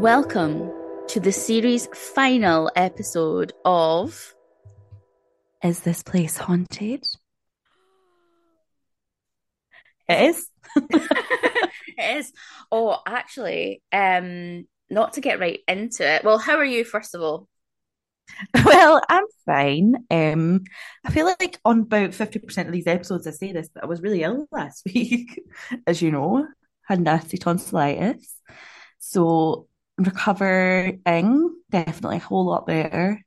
Welcome to the series final episode of Is this place haunted? It is. it is. Oh, actually, um, not to get right into it. Well, how are you, first of all? Well, I'm fine. Um, I feel like on about 50% of these episodes I say this, but I was really ill last week, as you know, had nasty tonsillitis. So recovering, definitely a whole lot better.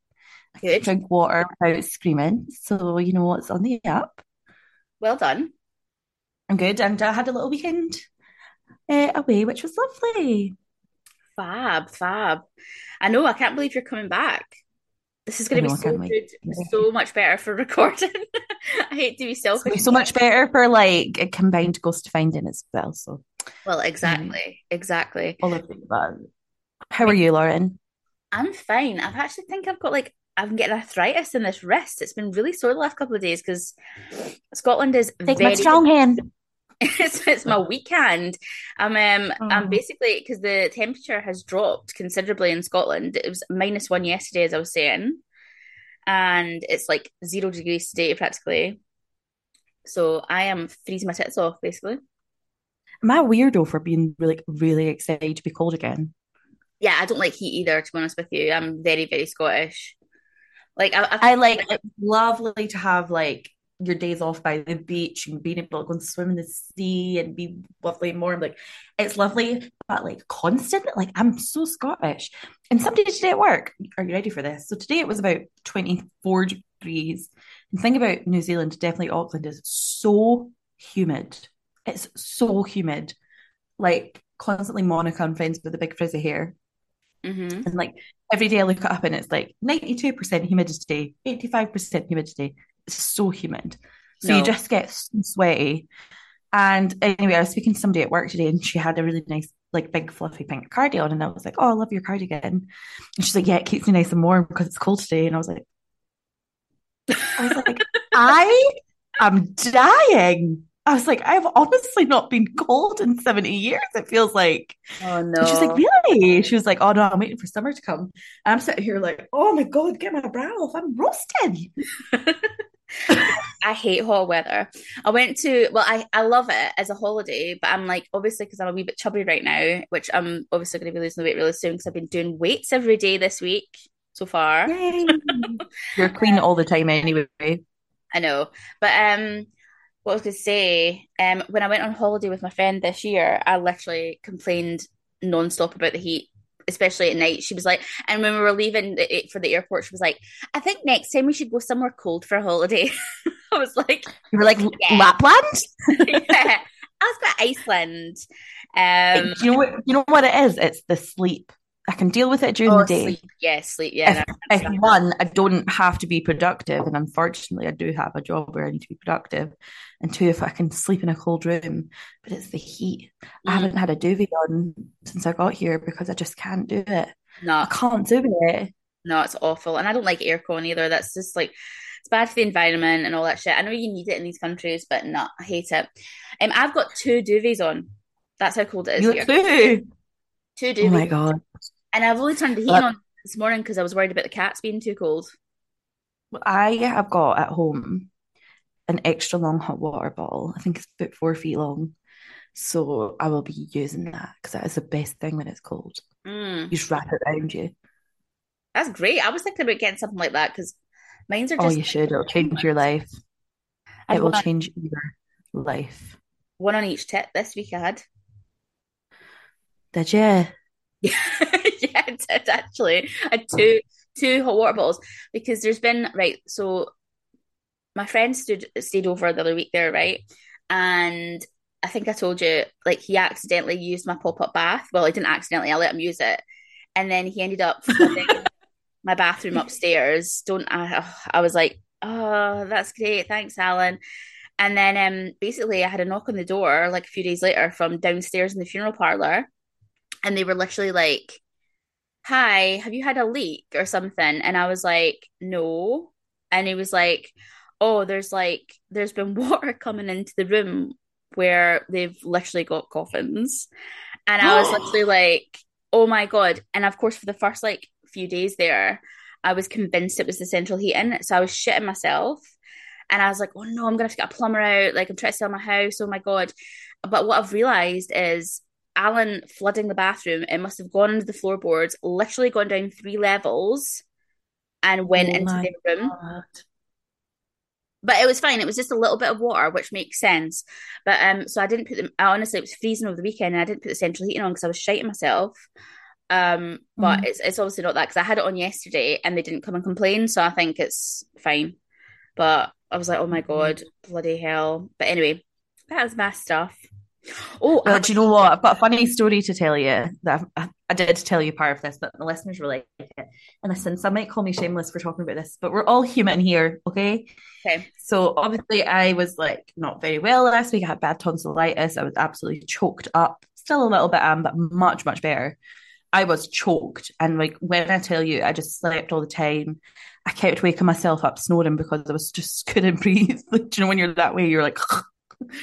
I can drink water without screaming. So you know what's on the up. Well done. I'm good. And I had a little weekend uh, away, which was lovely. Fab, fab. I know, I can't believe you're coming back. This is going to be so good, so much better for recording. I hate to be selfish. be so much better for like a combined ghost finding as well. So Well, exactly, exactly. all of that. How are you, Lauren? I'm fine. I've actually think I've got like I'm getting arthritis in this wrist. It's been really sore the last couple of days because Scotland is Take my very strong hand. it's, it's my weekend. I'm um I'm Oh. basically because the temperature has dropped considerably in Scotland. It was minus one yesterday, as I was saying, and it's like zero degrees today practically. So I am freezing my tits off basically. Am I a weirdo for being really, really excited to be cold again? Yeah, I don't like heat either. To be honest with you, I'm very very Scottish. Like I, I like it's lovely to have like your days off by the beach and being able to go and swim in the sea and be lovely and warm. Like it's lovely, but like constant. Like I'm so Scottish. And some days today at work, are you ready for this? So today it was about 24 degrees. And think about New Zealand, definitely Auckland is so humid. It's so humid. Like constantly Monica and friends with the big frizzy hair. Mhm. And like every day I look it up and it's like 92% humidity, 85% humidity. It's so humid. So No. you just get so sweaty. And anyway, I was speaking to somebody at work today and she had a really nice, like big fluffy pink cardigan. And I was like, Oh, I love your cardigan. And she's like, Yeah, it keeps me nice and warm because it's cold today. And I was like, I was like, I am dying. I was like, I've honestly not been cold in 70 years, it feels like. Oh And she was like. Really? She was like, Oh no, I'm waiting for summer to come. And I'm sitting here like, Oh my God, get my brow off. I'm roasted. I hate hot weather. I went to, well, I, I love it as a holiday, but I'm like, obviously, because I'm a wee bit chubby right now, which I'm obviously going to be losing the weight really soon because I've been doing weights every day this week so far. You're queen all the time anyway. I know. But um, what I was going to say, um, when I went on holiday with my friend this year, I literally complained nonstop about the heat. Especially at night, she was like, and when we were leaving the, for the airport, she was like, "I think next time we should go somewhere cold for a holiday." I was like, You were like Yeah. Lapland. yeah. I was at Iceland. Um, you know what? You know what it is? It's the sleep. I can deal with it during oh, the day. sleep. Yeah, sleep. Yeah. if, no, if one, I don't have to be productive, and unfortunately, I do have a job where I need to be productive. And two, if I can sleep in a cold room, but it's the heat. I Mm. haven't had a duvet on since I got here because I just can't do it. no, I can't do it. no, it's awful. And I don't like aircon either. That's just like, it's bad for the environment and all that shit. I know you need it in these countries, but no, I hate it. Um, I've got two duvets on. That's how cold it is You here. too. Two duvets. Oh my god! And I've only turned the heat But- on this morning because I was worried about the cats being too cold. I have got at home an extra long hot water bottle. I think it's about four feet long. So I will be using that because that is the best thing when it's cold. Mm, You just wrap it around you. that's great. I was thinking about getting something like that because mine's are Oh, just you should. It'll change your life. It will change your life. one on each tip this week. I had. Did you? Yeah, I did actually. I had two two hot water bottles because there's been right. So my friend stood stayed over the other week there, right? And I think I told you like he accidentally used my pop up bath. Well, he didn't accidentally. I let him use it, and then he ended up my bathroom upstairs. Don't I? I was like, oh, that's great, thanks, Alan. And then um, basically, I had a knock on the door like a few days later from downstairs in the funeral parlor, and they were literally like, "Hi, have you had a leak or something?" And I was like, "No," and he was like, "Oh, there's like there's been water coming into the room where they've literally got coffins," and I was literally like, "Oh my god!" And of course, for the first like few days there, I was convinced it was the central heating, so I was shitting myself. And I was like, oh no, I'm gonna have to get a plumber out. Like I'm trying to sell my house. Oh my god. But what I've realized is Alan flooding the bathroom, it must have gone into the floorboards, literally gone down three levels and went Oh into the room. God. But it was fine. It was just a little bit of water, which makes sense. But um, so I didn't put them. Honestly, it was freezing over the weekend, and I didn't put the central heating on because I was shiting myself. Um, but Mhm. it's it's obviously not that because I had it on yesterday and they didn't come and complain, so I think it's fine. But I was like, oh my god, bloody hell! But anyway, that was my stuff. Oh, Well, um, do you know what? I've got a funny story to tell you that I, I did tell you part of this, but the listeners will like it. And listen, some might call me shameless for talking about this, but we're all human here, okay? okay. So obviously, I was like not very well last week. I had bad tonsillitis. I was absolutely choked up. Still a little bit am, but much much better. I was choked, and like when I tell you, I just slept all the time. I kept waking myself up snoring because I was just couldn't breathe. Like, do you know when you're that way, you're like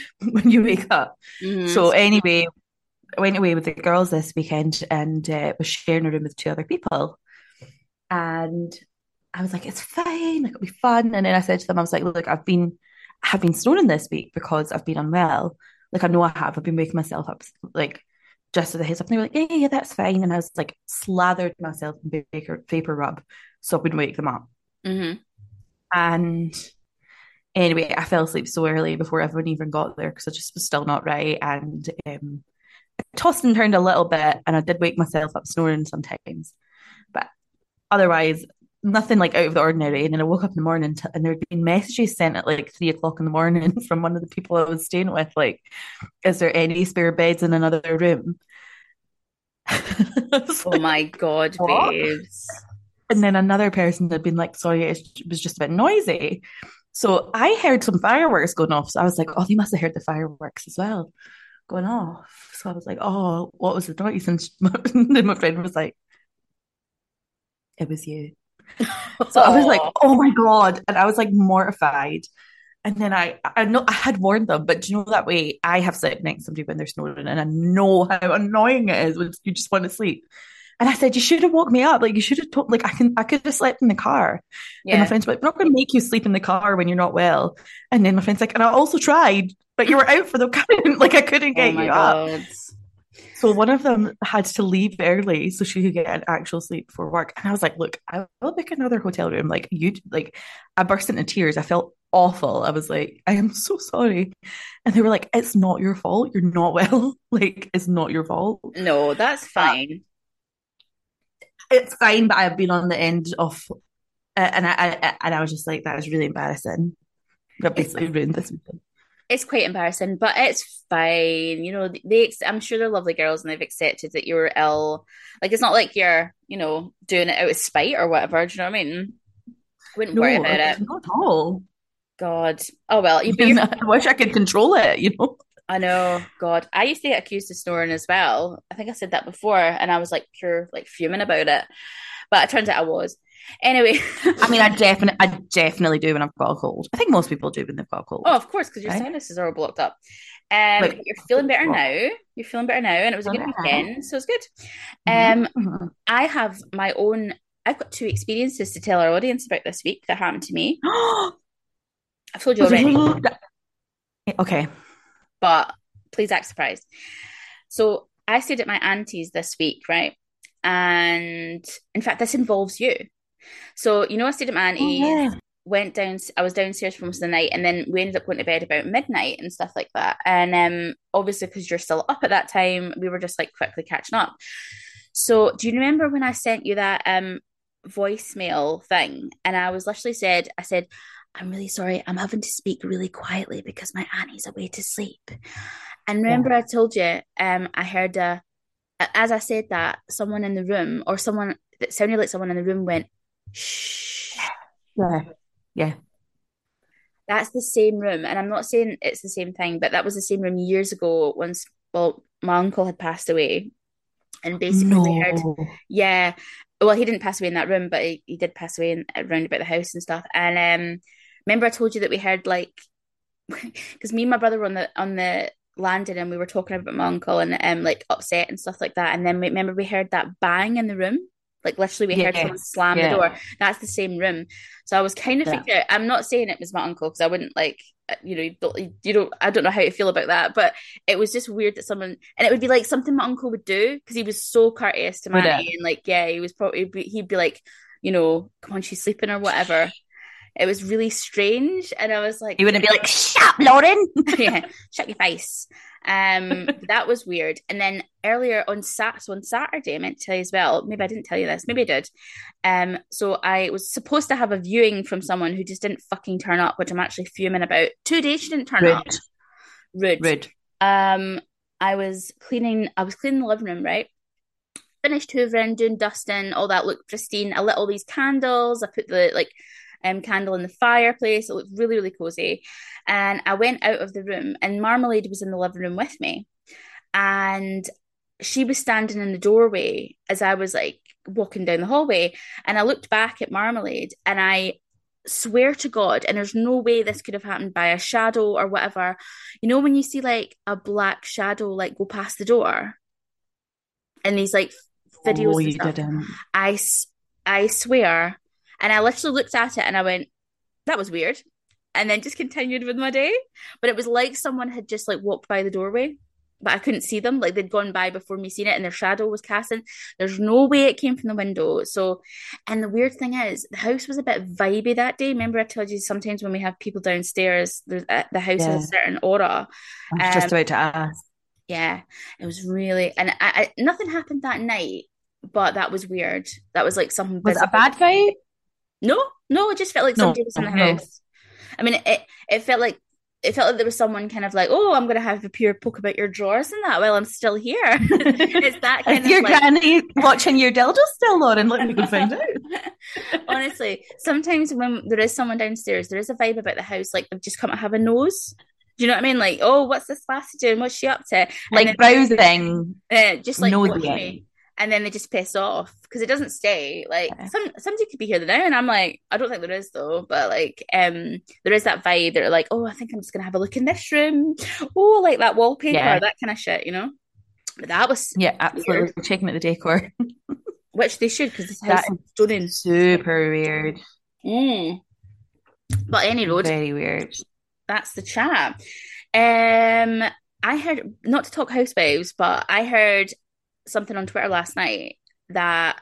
when you wake up. Mhm. So anyway, I went away with the girls this weekend and uh, was sharing a room with two other people. And I was like, it's fine, like, it'll be fun. And then I said to them, I was like, look, I've been I have been snoring this week because I've been unwell. Like I know I have. I've been waking myself up like just with a heads up. And they were like, yeah, yeah, yeah, that's fine. And I was like slathered myself in vapor, vapor rub so I wouldn't wake them up. Mhm. And anyway, I fell asleep so early before everyone even got there because I just was still not right. And um, I tossed and turned a little bit, and I did wake myself up snoring sometimes. But otherwise, nothing like out of the ordinary. And then I woke up in the morning t- and there had been messages sent at like three o'clock in the morning from one of the people I was staying with, like, is there any spare beds in another room? Oh my god, What? babes. and then another person had been like, sorry, it was just a bit noisy. So I heard some fireworks going off. So I was like, oh, they must have heard the fireworks as well going off. So I was like, oh, what was the noise? And then my friend was like, it was you. So I was like, oh my God. And I was like mortified. And then I, I know I had warned them, but do you know that way I have slept next to somebody when they're snoring and I know how annoying it is when you just want to sleep. And I said, you should have woke me up. Like you should have told, like I can, I could have slept in the car. Yeah. And my friend's like, we're not going to make you sleep in the car when you're not well. And then my friend's like, and I also tried, but you were out for the count. like I couldn't Oh get my you up. So one of them had to leave early so she could get an actual sleep before work. And I was like, look, I will pick another hotel room. Like you, like I burst into tears. I felt awful. I was like, I am so sorry. And they were like, it's not your fault. You're not well. like it's not your fault. No, that's fine. It's fine, but I've been on the end of, uh, and I, I and I was just like, that is really embarrassing. But basically ruined this weekend. It's quite embarrassing, but it's fine. You know, they. I'm sure they're lovely girls, and they've accepted that you were ill. Like it's not like you're, you know, doing it out of spite or whatever. Do you know what I mean? Wouldn't No, worry about it. not at all. God. Oh well. You, I wish I could control it, you know. I know. God. I used to get accused of snoring as well. I think I said that before, and I was like pure, like fuming about it. But it turns out I was. Anyway. I mean, I definitely, I definitely do when I've got a cold. I think most people do when they've got a cold. Oh, of course, because your Right. sinuses are all blocked up. Um, you're feeling better now. You're feeling better now, and it was a good weekend, so it's good. Um, Mhm. I have my own. I've got two experiences to tell our audience about this week that happened to me. I've told you already, okay. But please act surprised. So I stayed at my auntie's this week, right? And in fact, this involves you. So you know, I stayed at my Oh, auntie's. yeah. went down I was downstairs for most of the night and then we ended up going to bed about midnight and stuff like that and um obviously because you're still up at that time we were just like quickly catching up so do you remember when I sent you that um voicemail thing and I was literally said I said I'm really sorry I'm having to speak really quietly because my auntie's away to sleep and remember I told you um I heard uh as I said that someone in the room or someone that sounded like someone in the room went shh Yeah. Yeah. That's the same room, and I'm not saying it's the same thing, but that was the same room years ago once well my uncle had passed away. And basically we heard yeah. Well, he didn't pass away in that room, but he, he did pass away in, around about the house and stuff. And um remember I told you that we heard like because me and my brother were on the on the landing and we were talking about my uncle and um like upset and stuff like that. And then we remember we heard that bang in the room. Like literally we heard someone slam Yeah. the door. That's the same room. So I was kind of Yeah. thinking I'm not saying it was my uncle because I wouldn't like uh, you know you don't, you don't I don't know how to feel about that but it was just weird that someone and it would be like something my uncle would do because he was so courteous to Manny and like yeah he was probably he'd be like you know come on she's sleeping or whatever it was really strange and I was like "You wouldn't be like, shut up, Lauren. yeah, shut your face. Um, that was weird. And then earlier on Sat, so on Saturday, I meant to tell you as well. Maybe I didn't tell you this. Maybe I did. Um, so I was supposed to have a viewing from someone who just didn't fucking turn up, which I'm actually fuming about. Two days she didn't turn up. Rude. Rude. Rude. Um, I was cleaning. I was cleaning the living room, right? Finished hoovering, doing dusting, all that looked pristine. I lit all these candles. I put the like um candle in the fireplace. It looked really, really cozy. And I went out of the room, and Marmalade was in the living room with me, and she was standing in the doorway as I was like walking down the hallway, and I looked back at Marmalade, and I swear to God, and there's no way this could have happened by a shadow or whatever. You know, when you see like a black shadow like go past the door, and these like videos Oh, you stuff. didn't. I, I swear. And I literally looked at it and I went, that was weird. And then just continued with my day. But it was like someone had just like walked by the doorway, but I couldn't see them. Like they'd gone by before me seeing it and their shadow was casting. There's no way it came from the window. So, and the weird thing is, the house was a bit vibey that day. Remember, I told you sometimes when we have people downstairs, there's, uh, the house Yeah. has a certain aura. I was just Um, about to ask. Yeah, it was really, and I, I nothing happened that night, but that was weird. That was like something. Was it a bad vibe? No, no, it just felt like No, somebody was in the no. house. I mean, it it felt like it felt like there was someone kind of like, oh, I'm gonna have a pure poke about your drawers and that while I'm still here. it's that kind of your like, granny watching your dildo still, Lauren? Let me go find out. honestly. Sometimes when there is someone downstairs, there is a vibe about the house, like they've just come to have a nose. Do you know what I mean? Like, oh, what's this lassie doing? What's she up to? And Like browsing. uh, just like Nosy. And then they just piss off because it doesn't stay. Like Yeah. some somebody could be here now, and I'm like, I don't think there is though. But like, um, there is that vibe. that are like, oh, I think I'm just gonna have a look in this room. Oh, like that wallpaper, Yeah. that kind of shit, you know. But that was Yeah, absolutely. Checking out the decor. which they should because this house That is stunning. Super weird. Mm. But any road, Very weird. that's the chat. Um, I heard not to talk housewives, but I heard something on Twitter last night that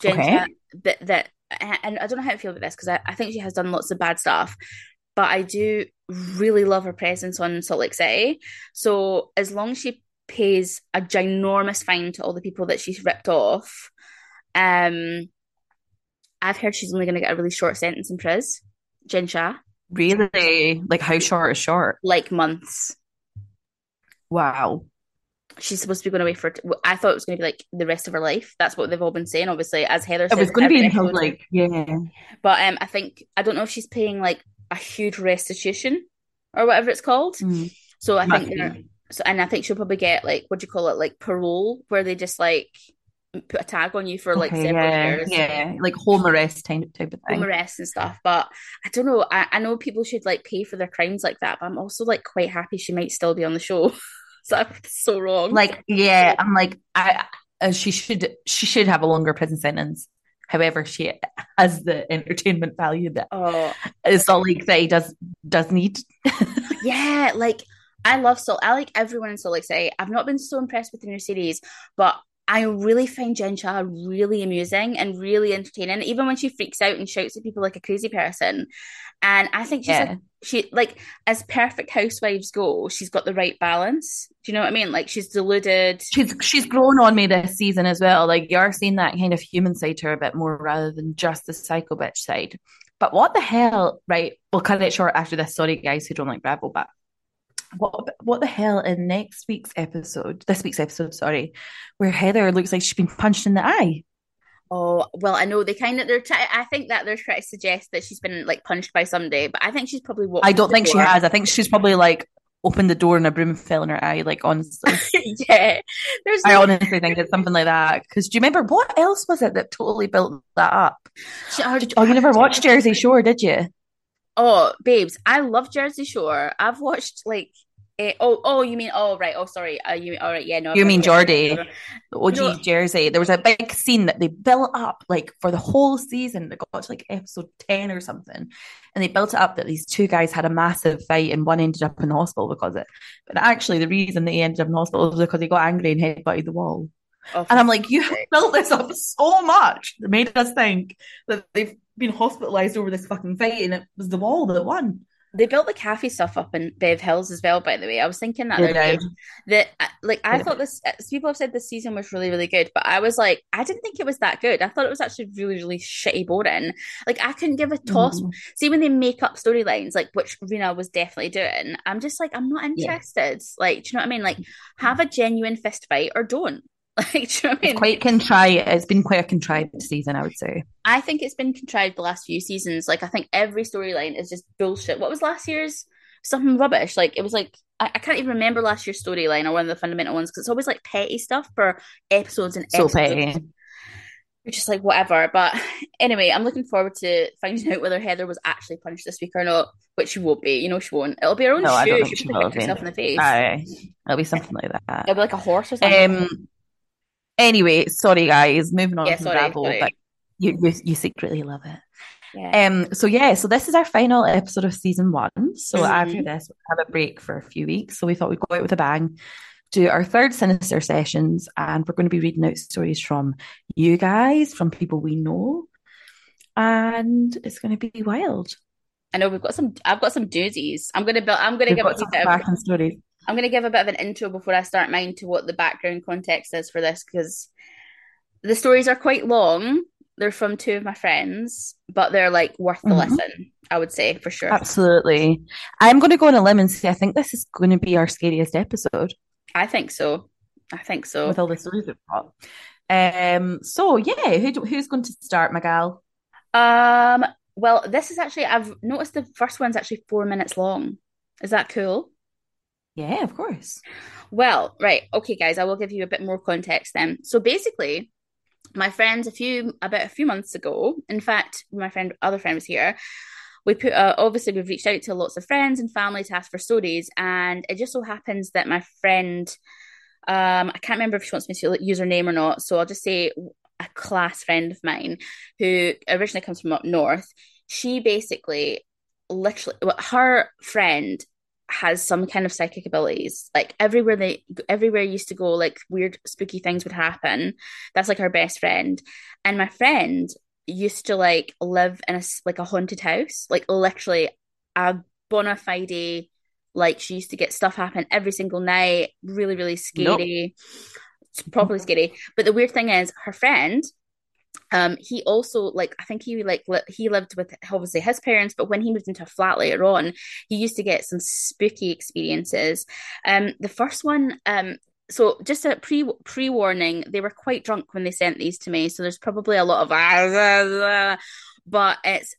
Jen Okay. That that and I don't know how to feel about this because I, I think she has done lots of bad stuff, but I do really love her presence on Salt Lake City. So as long as she pays a ginormous fine to all the people that she's ripped off, um, I've heard she's only going to get a really short sentence in prison. Jen Shah. Really? Like how short is short? like months. Wow. She's supposed to be going away for. I thought it was going to be like the rest of her life. That's what they've all been saying. Obviously, as Heather It was going to be until like yeah. But um, I think I don't know if she's paying like a huge restitution or whatever it's called. Mm. So I Must think so, and I think she'll probably get like what do you call it, like parole, where they just like put a tag on you for like Okay, several yeah, years, yeah, like home arrest type type of thing. home arrest and stuff. But I don't know. I, I know people should like pay for their crimes like that, but I'm also like quite happy she might still be on the show. so so wrong. Like, yeah, I'm like, I, uh, she should, she should have a longer prison sentence. However, she has the entertainment value that oh Salt Lake City does does need. yeah, like I love Salt. I like everyone in Salt Lake City. I've not been so impressed with the new series, but I really find Jen Shah really amusing and really entertaining, even when she freaks out and shouts at people like a crazy person. And I think she's Yeah. like, she like as perfect housewives go, she's got the right balance. Do you know what I mean? Like she's deluded. She's she's grown on me this season as well. Like you are seeing that kind of human side to her a bit more rather than just the psycho bitch side. But what the hell, right? We'll cut it short after this. Sorry, guys who don't like Bravo, but what what the hell in next week's episode, this week's episode, sorry, where Heather looks like she's been punched in the eye. Oh well, I know they kind of they're trying. I think that they're trying to suggest that she's been like punched by somebody, but I think she's probably. I don't think the she has. I think she's probably like opened the door and a broom fell in her eye. Like honestly, yeah, there's. I honestly think it's something like that. Because do you remember what else was it that totally built that up? She- oh, you never watched Jersey Shore, did you? Oh, babes, I love Jersey Shore. I've watched like. eh, oh, oh, you mean? Oh, right. Oh, sorry. Uh, you all right? Yeah, no. You mean watched Geordie? Jersey Shore. The OG No. Jersey. There was a big scene that they built up like for the whole season. They got to like episode 10 or something. And they built it up that these two guys had a massive fight and one ended up in the hospital because of it. But actually, the reason they ended up in the hospital was because he got angry and headbutted the wall. Oh, And I'm like, you sake. built this up so much that made us think that they've been hospitalized over this fucking fight and it was the wall that won. They built the cafe stuff up in Bev Hills as well. By the way, I was thinking that other that uh, like I Yeah. thought this. uh, People have said this season was really really good, but I was like, I didn't think it was that good. I thought it was actually really really shitty boring. Like I couldn't give a toss. Mm. See when they make up storylines, like which Rinna was definitely doing. I'm just like, I'm not Yeah. interested. Like, do you know what I mean? Like, have a genuine fist fight or don't. Like, do you know what I mean? Quite contrived. It's been quite a contrived season, I would say. I think it's been contrived the last few seasons. Like I think every storyline is just bullshit. What was last year's? Something rubbish. Like it was like I, I can't even remember last year's storyline or one of the fundamental ones because it's always like petty stuff for episodes and So episodes. petty. Which is like whatever. But anyway, I'm looking forward to finding out whether Heather was actually punished this week or not. Which she won't be. You know she won't. It'll be her own No, I shoe. don't think She'll be. herself in the face. Aye. It'll be something like that. It'll be like a horse or something. Um. Anyway, sorry guys, moving on Yeah, from sorry, sorry. but you, you you secretly love it. yeah. Um. So yeah, so this is our final episode of season one. So Mhm. after this, we'll have a break for a few weeks. So we thought we'd go out with a bang, do our third sinister sessions, and we're going to be reading out stories from you guys, from people we know, and it's going to be wild. I know we've got some. I've got some doozies. I'm gonna build. I'm gonna We've give got some bit of stories. I'm going to give a bit of an intro before I start mine to what the background context is for this because the stories are quite long. They're from two of my friends, but they're like worth the Mhm. listen, I would say for sure. Absolutely. I'm going to go on a limb and say I think this is going to be our scariest episode I think so. I think so. with all the stories we've got. Um. So yeah, who who's going to start, Miguel? Um, well, this is actually, I've noticed the first one's actually four minutes long. Is that cool? Yeah, of course. Well, right. Okay, guys, I will give you a bit more context then. So basically, my friends a few about a few months ago, in fact, my friend other friend was here. We put uh, obviously we've reached out to lots of friends and family to ask for stories, and it just so happens that my friend, um, I can't remember if she wants me to use her name or not, so I'll just say a class friend of mine who originally comes from up north. She basically, literally, her friend has some kind of psychic abilities. Like everywhere they everywhere used to go, like weird spooky things would happen. That's like our best friend. And my friend used to like live in a like a haunted house, like literally a bona fide. Like she used to get stuff happen every single night. Really, really scary. It's properly scary. But the weird thing is, her friend Um, he also like I think he like li- he lived with obviously his parents, but when he moved into a flat later on, he used to get some spooky experiences. Um, the first one, um, so just a pre pre warning, they were quite drunk when they sent these to me, so there's probably a lot of but it's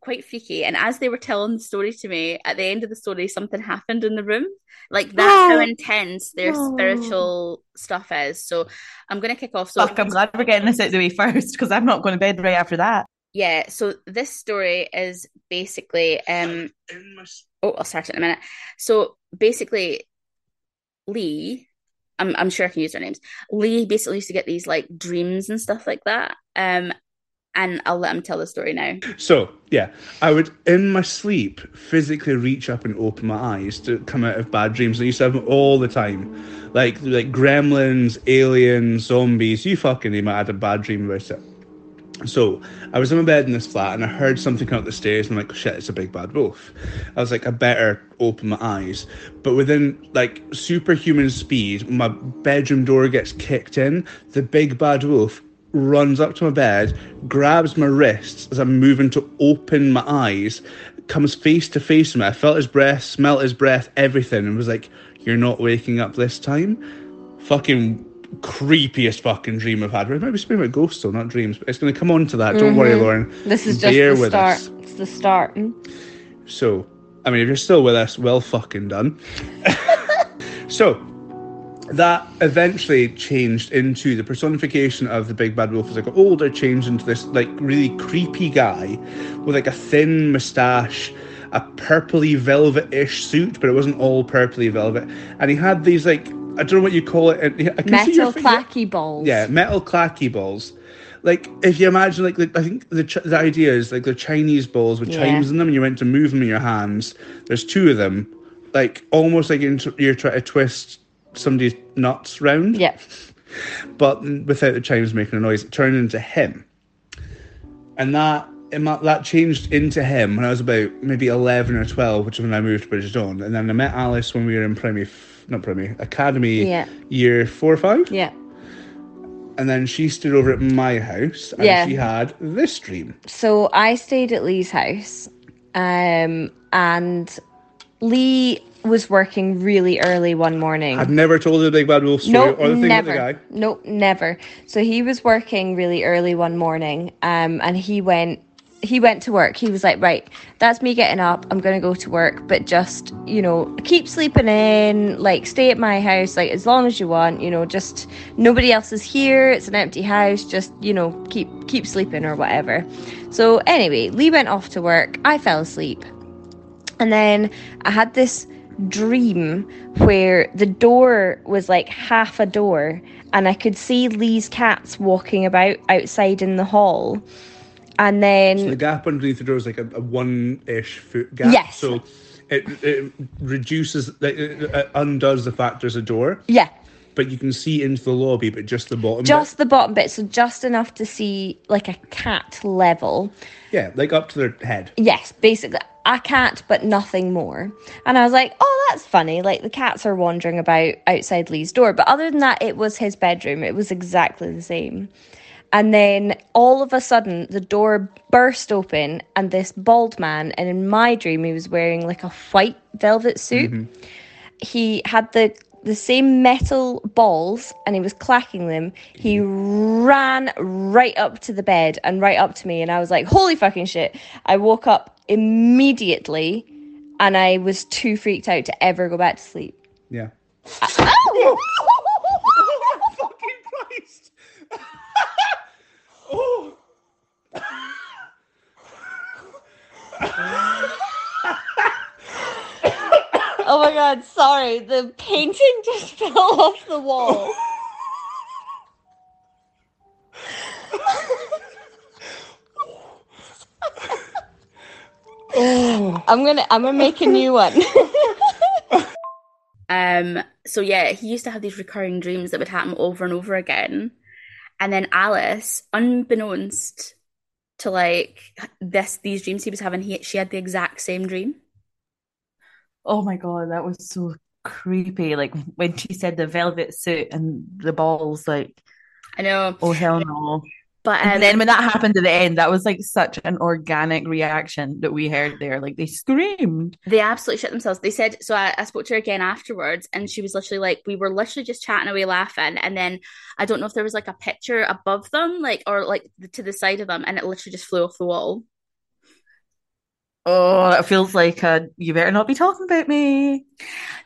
quite freaky. And as they were telling the story to me, at the end of the story, something happened in the room. Like that's Oh, how intense their no. spiritual stuff is. So I'm gonna kick off. So I'm glad we're getting this out of the way first because I'm not going to bed right after that. yeah, so this story is basically um oh I'll start it in a minute. So basically Lee I'm I'm sure I can use their names. Lee basically used to get these like dreams and stuff like that. Um and I'll let him tell the story now. So, yeah, I would, in my sleep, physically reach up and open my eyes to come out of bad dreams. I used to have them all the time. Like, like gremlins, aliens, zombies, you fucking name it, I had a bad dream about it. So, I was in my bed in this flat and I heard something come up the stairs and I'm like, oh, shit, it's a big bad wolf. I was like, I better open my eyes. But within like superhuman speed, my bedroom door gets kicked in. The big bad wolf runs up to my bed, grabs my wrists as I'm moving to open my eyes, comes face to face with me. I felt his breath, smelt his breath, everything, and was like, You're not waking up this time? Fucking creepiest fucking dream I've had. Maybe speaking about ghosts though, not dreams, but it's gonna come on to that. Don't worry, mm-hmm. Lauren. This is just Bear the start. us. It's the start. So, I mean, if you're still with us, well fucking done. so, that eventually changed into the personification of the big bad wolf as I got older, changed into this like really creepy guy with like a thin moustache, a purpley velvet-ish suit, but it wasn't all purpley velvet, and he had these like I don't know what you call it. I can see your Metal clacky balls. yeah, metal clacky balls. Like if you imagine, like the, I think the ch- the idea is like the Chinese balls with Yeah. chimes in them, and you're meant to move them in your hands. There's two of them, like almost like you're trying to twist somebody's nuts round, Yeah. but without the chimes making a noise. It turned into him, and that ma- that changed into him when I was about maybe eleven or twelve, which is when I moved to Bishopton, and then I met Alice when we were in primary, not primary, academy, Yeah. year four or five Yeah. and then she stood over at my house and Yeah. she had this dream. So I stayed at Lee's house, um, and Lee was working really early one morning. I've never told the big bad wolf story No, or the thing never. about the guy. No, never. So he was working really early one morning, um, and he went. He went to work. He was like, "Right, that's me getting up. I'm gonna go to work, but just you know, keep sleeping in. Like, stay at my house, like as long as you want. You know, just nobody else is here. It's an empty house. Just you know, keep keep sleeping or whatever." So anyway, Lee went off to work. I fell asleep, and then I had this dream where the door was like half a door and I could see Lee's cats walking about outside in the hall. And then So the gap underneath the door is like a, a one-ish foot gap. Yes. So it, it reduces, like, it, it undoes the fact there's a door, yeah, but you can see into the lobby, but just the bottom. bit. just the bottom bit, so just enough to see like a cat level. yeah, like up to their head. Yes, basically a cat, but nothing more. And I was like, oh, that's funny. Like the cats are wandering about outside Lee's door. But other than that, it was his bedroom. It was exactly the same. And then all of a sudden, the door burst open, and this bald man, and in my dream, he was wearing like a white velvet suit. Mm-hmm. He had the the same metal balls and he was clacking them. He mm-hmm. ran right up to the bed and right up to me, and I was like, "Holy fucking shit!" I woke up immediately, and I was too freaked out to ever go back to sleep. Yeah. Oh! fucking Christ! oh. Oh my god, sorry. The painting just fell off the wall. I'm gonna I'm gonna make a new one. Um, so yeah, he used to have these recurring dreams that would happen over and over again. And then Alice, unbeknownst to like this these dreams he was having, he she had the exact same dream. Oh my god, that was so creepy. Like when she said the velvet suit and the balls, like, I know. oh hell no. But um, and then when that happened at the end, that was like such an organic reaction that we heard there. Like they screamed. They absolutely shit themselves. They said so. I, I, spoke to her again afterwards, and she was literally like, "We were literally just chatting away, laughing, and then I don't know if there was like a picture above them, like or like to the side of them, and it literally just flew off the wall." Oh, that feels like a, you better not be talking about me.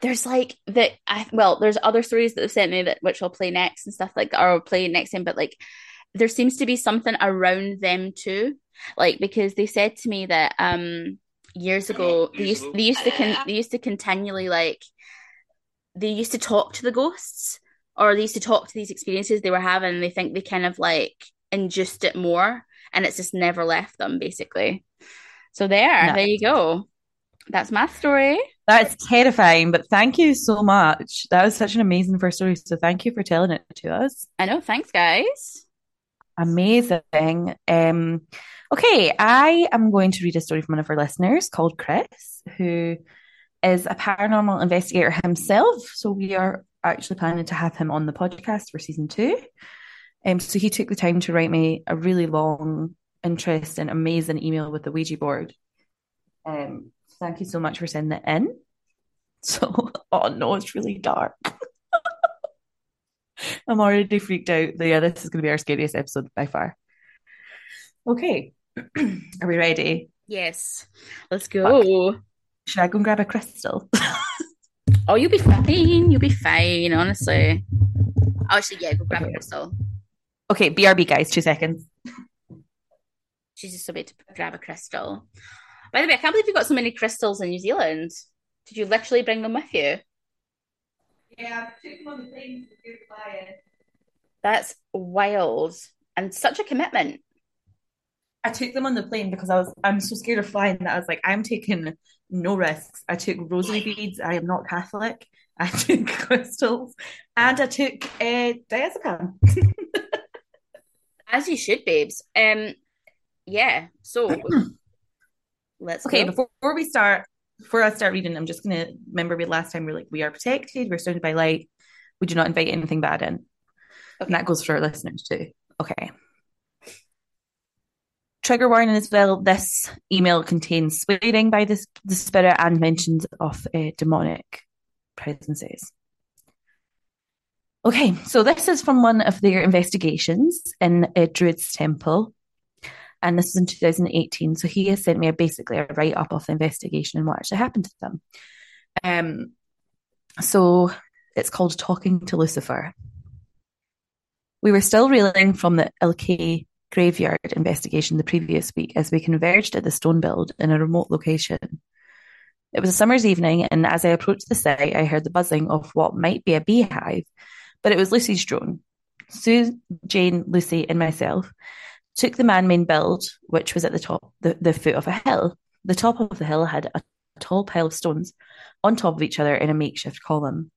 There's like the I well, there's other stories that they've sent me that which I'll play next and stuff like or I'll play next time, but like there seems to be something around them too. Like because they said to me that um years ago they used they used to con- they used to continually like they used to talk to the ghosts or they used to talk to these experiences they were having and they think they kind of like induced it more and it's just never left them basically. So there, no. there you go. That's my story. That's terrifying, but thank you so much. That was such an amazing first story. So thank you for telling it to us. I know. Thanks, guys. Amazing. Um, okay, I am going to read a story from one of our listeners called Chris, who is a paranormal investigator himself. So we are actually planning to have him on the podcast for season two. Um, so he took the time to write me a really long interest and amazing email with the Ouija board. Um, thank you so much for sending it in. So, oh no, it's really dark. I'm already freaked out. Yeah, this is going to be our scariest episode by far. Okay, are we ready? Yes, let's go. Fuck. Should I go and grab a crystal? oh, you'll be fine. You'll be fine, honestly. Oh, actually, yeah, go grab okay. a crystal. Okay, BRB, guys, two seconds. She's just so about to grab a crystal. By the way, I can't believe you've got so many crystals in New Zealand. Did you literally bring them with you? Yeah, I took them on the plane to flying. That's wild and such a commitment. I took them on the plane because I was I'm so scared of flying that I was like, I'm taking no risks. I took rosary beads. I am not Catholic. I took crystals and I took uh, diazepam. As you should, babes. Um, yeah. So let's okay. Go. Before we start, before I start reading, I'm just gonna remember we last time we are like we are protected, we're surrounded by light, we do not invite anything bad in. Okay. And that goes for our listeners too. Okay. Trigger warning as well. This email contains swearing by the, the spirit and mentions of uh, demonic presences. Okay, so this is from one of their investigations in a Druid's Temple and this is in 2018. So he has sent me a basically a write up of the investigation and what actually happened to them. Um, so it's called Talking to Lucifer. We were still reeling from the Ilkley graveyard investigation the previous week as we converged at the stone build in a remote location. It was a summer's evening, and as I approached the site, I heard the buzzing of what might be a beehive, but it was Lucy's drone. Sue, Jane, Lucy, and myself took the man-made build, which was at the top, the, the foot of a hill. The top of the hill had a tall pile of stones on top of each other in a makeshift column.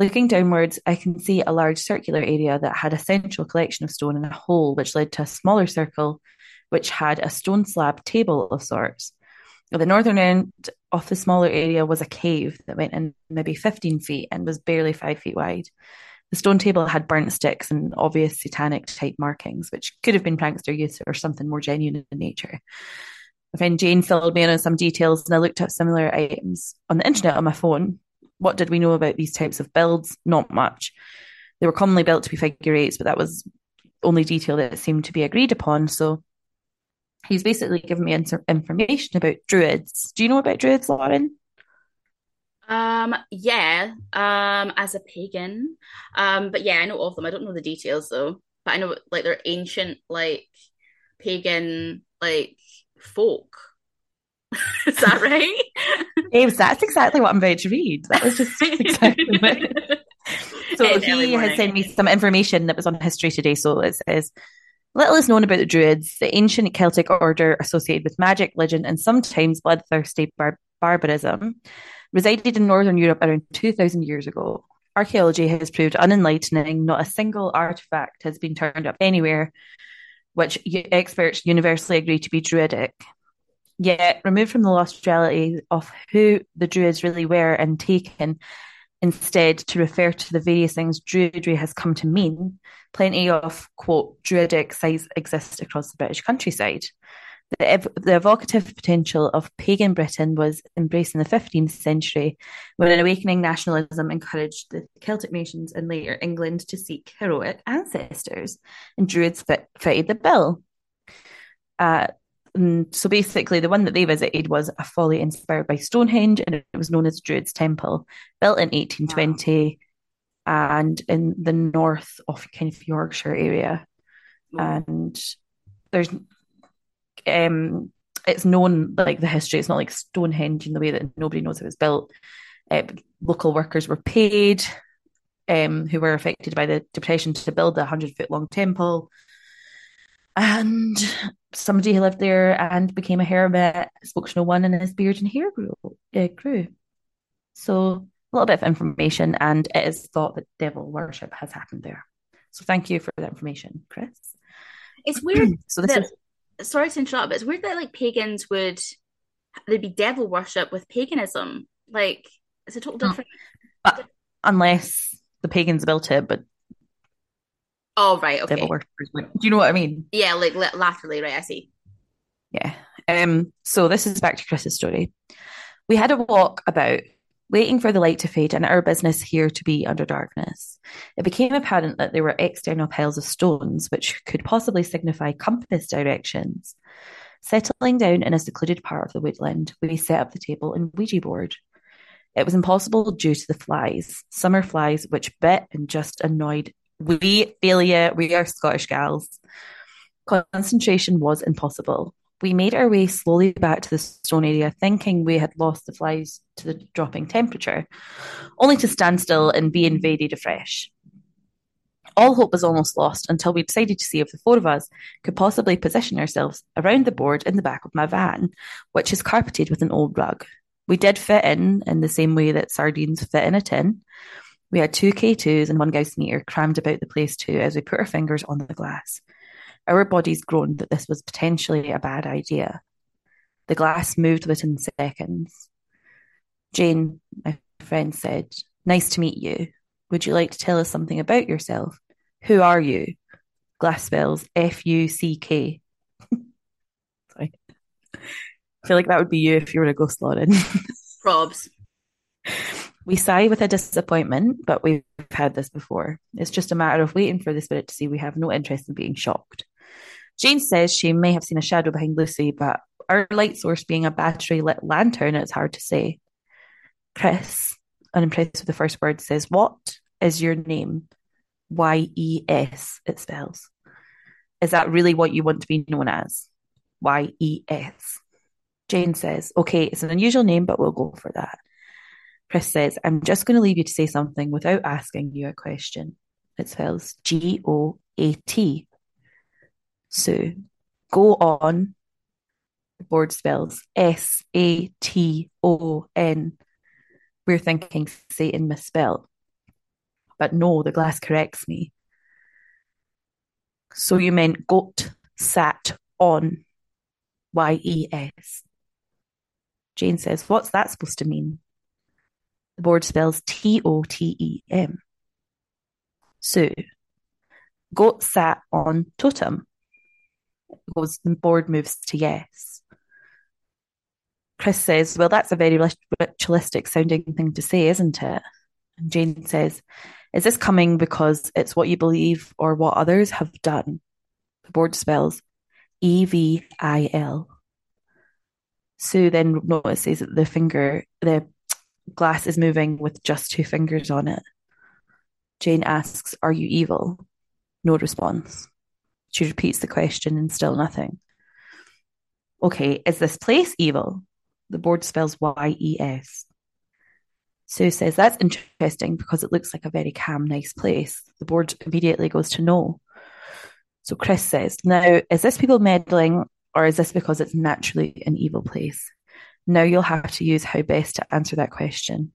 Looking downwards, I can see a large circular area that had a central collection of stone and a hole which led to a smaller circle which had a stone slab table of sorts. At the northern end of the smaller area was a cave that went in maybe 15 feet and was barely five feet wide. The stone table had burnt sticks and obvious satanic type markings, which could have been prankster use or something more genuine in nature. My friend Jane filled me in on some details, and I looked up similar items on the internet on my phone. What did we know about these types of builds? Not much. They were commonly built to be figure eights, but that was only detail that seemed to be agreed upon. So he's basically given me information about druids. Do you know about druids, Lauren? Um, yeah, um, as a pagan. Um, but yeah, I know of them. I don't know the details though. But I know like they're ancient, like pagan, like folk. Is that right? Ames, that's exactly what I'm about to read. That was just exactly it. So he has sent me some information that was on History Today. So it says, Little is known about the Druids, the ancient Celtic order associated with magic, legend, and sometimes bloodthirsty bar- barbarism resided in Northern Europe around 2,000 years ago. Archaeology has proved unenlightening. Not a single artifact has been turned up anywhere, which experts universally agree to be Druidic. Yet, removed from the lost reality of who the Druids really were and taken Instead, to refer to the various things Druidry has come to mean, plenty of, quote, Druidic sites exist across the British countryside. The, ev- the evocative potential of pagan Britain was embraced in the 15th century when an awakening nationalism encouraged the Celtic nations and later England to seek heroic ancestors, and Druids fit, fitted the bill. Uh, and so basically, the one that they visited was a folly inspired by Stonehenge, and it was known as Druid's Temple, built in 1820 and in the north of kind of Yorkshire area. And there's, um, it's known like the history. It's not like Stonehenge in the way that nobody knows it was built. Uh, local workers were paid, um, who were affected by the depression, to build a hundred foot long temple and somebody who lived there and became a hermit spoke to no one, and his beard and hair grew. Uh, grew. So a little bit of information, and it is thought that devil worship has happened there. So thank you for that information, Chris. It's weird. So this that, is sorry to interrupt, but it's weird that like pagans would there'd be devil worship with paganism. Like it's a total Hmm. different. but unless the pagans built it, but Oh right, okay. devil worshippers went. Do you know what I mean? Yeah, like la- laterally, right? I see. Yeah. Um, so this is back to Chris's story. We had a walk about waiting for the light to fade and our business here to be under darkness. It became apparent that there were external piles of stones which could possibly signify compass directions. Settling down in a secluded part of the woodland, we set up the table and Ouija board. It was impossible due to the flies, summer flies, which bit and just annoyed. We, Amelia, we are Scottish gals. Concentration was impossible. We made our way slowly back to the stone area, thinking we had lost the flies to the dropping temperature, only to stand still and be invaded afresh. All hope was almost lost until we decided to see if the four of us could possibly position ourselves around the board in the back of my van, which is carpeted with an old rug. We did fit in in the same way that sardines fit in a tin. We had two K2s and one Gauss meter crammed about the place too as we put our fingers on the glass. Our bodies groaned that this was potentially a bad idea. The glass moved within seconds. Jane, my friend, said, Nice to meet you. Would you like to tell us something about yourself? Who are you? Glass spells F U C K. Sorry. I feel like that would be you if you were a ghost, Lauren. Probs. We sigh with a disappointment, but we've had this before. It's just a matter of waiting for the spirit to see we have no interest in being shocked. Jane says she may have seen a shadow behind Lucy, but our light source being a battery lit lantern, it's hard to say. Chris, unimpressed with the first word, says, What is your name? Y E S, it spells. Is that really what you want to be known as? Y E S. Jane says, Okay, it's an unusual name, but we'll go for that. Chris says, I'm just going to leave you to say something without asking you a question. It spells G O A T. So go on. The board spells S A T O N. We're thinking Satan misspelled. But no, the glass corrects me. So you meant goat sat on Y E S. Jane says, What's that supposed to mean? The board spells T O T E M. So, goat sat on totem. Goes, the board moves to yes. Chris says, Well, that's a very ritualistic sounding thing to say, isn't it? And Jane says, Is this coming because it's what you believe or what others have done? The board spells E V I L. Sue then notices that the finger, the glass is moving with just two fingers on it. Jane asks, Are you evil? No response. She repeats the question and still nothing. Okay, is this place evil? The board spells Y E S. Sue says, That's interesting because it looks like a very calm, nice place. The board immediately goes to no. So Chris says, Now, is this people meddling or is this because it's naturally an evil place? Now you'll have to use how best to answer that question.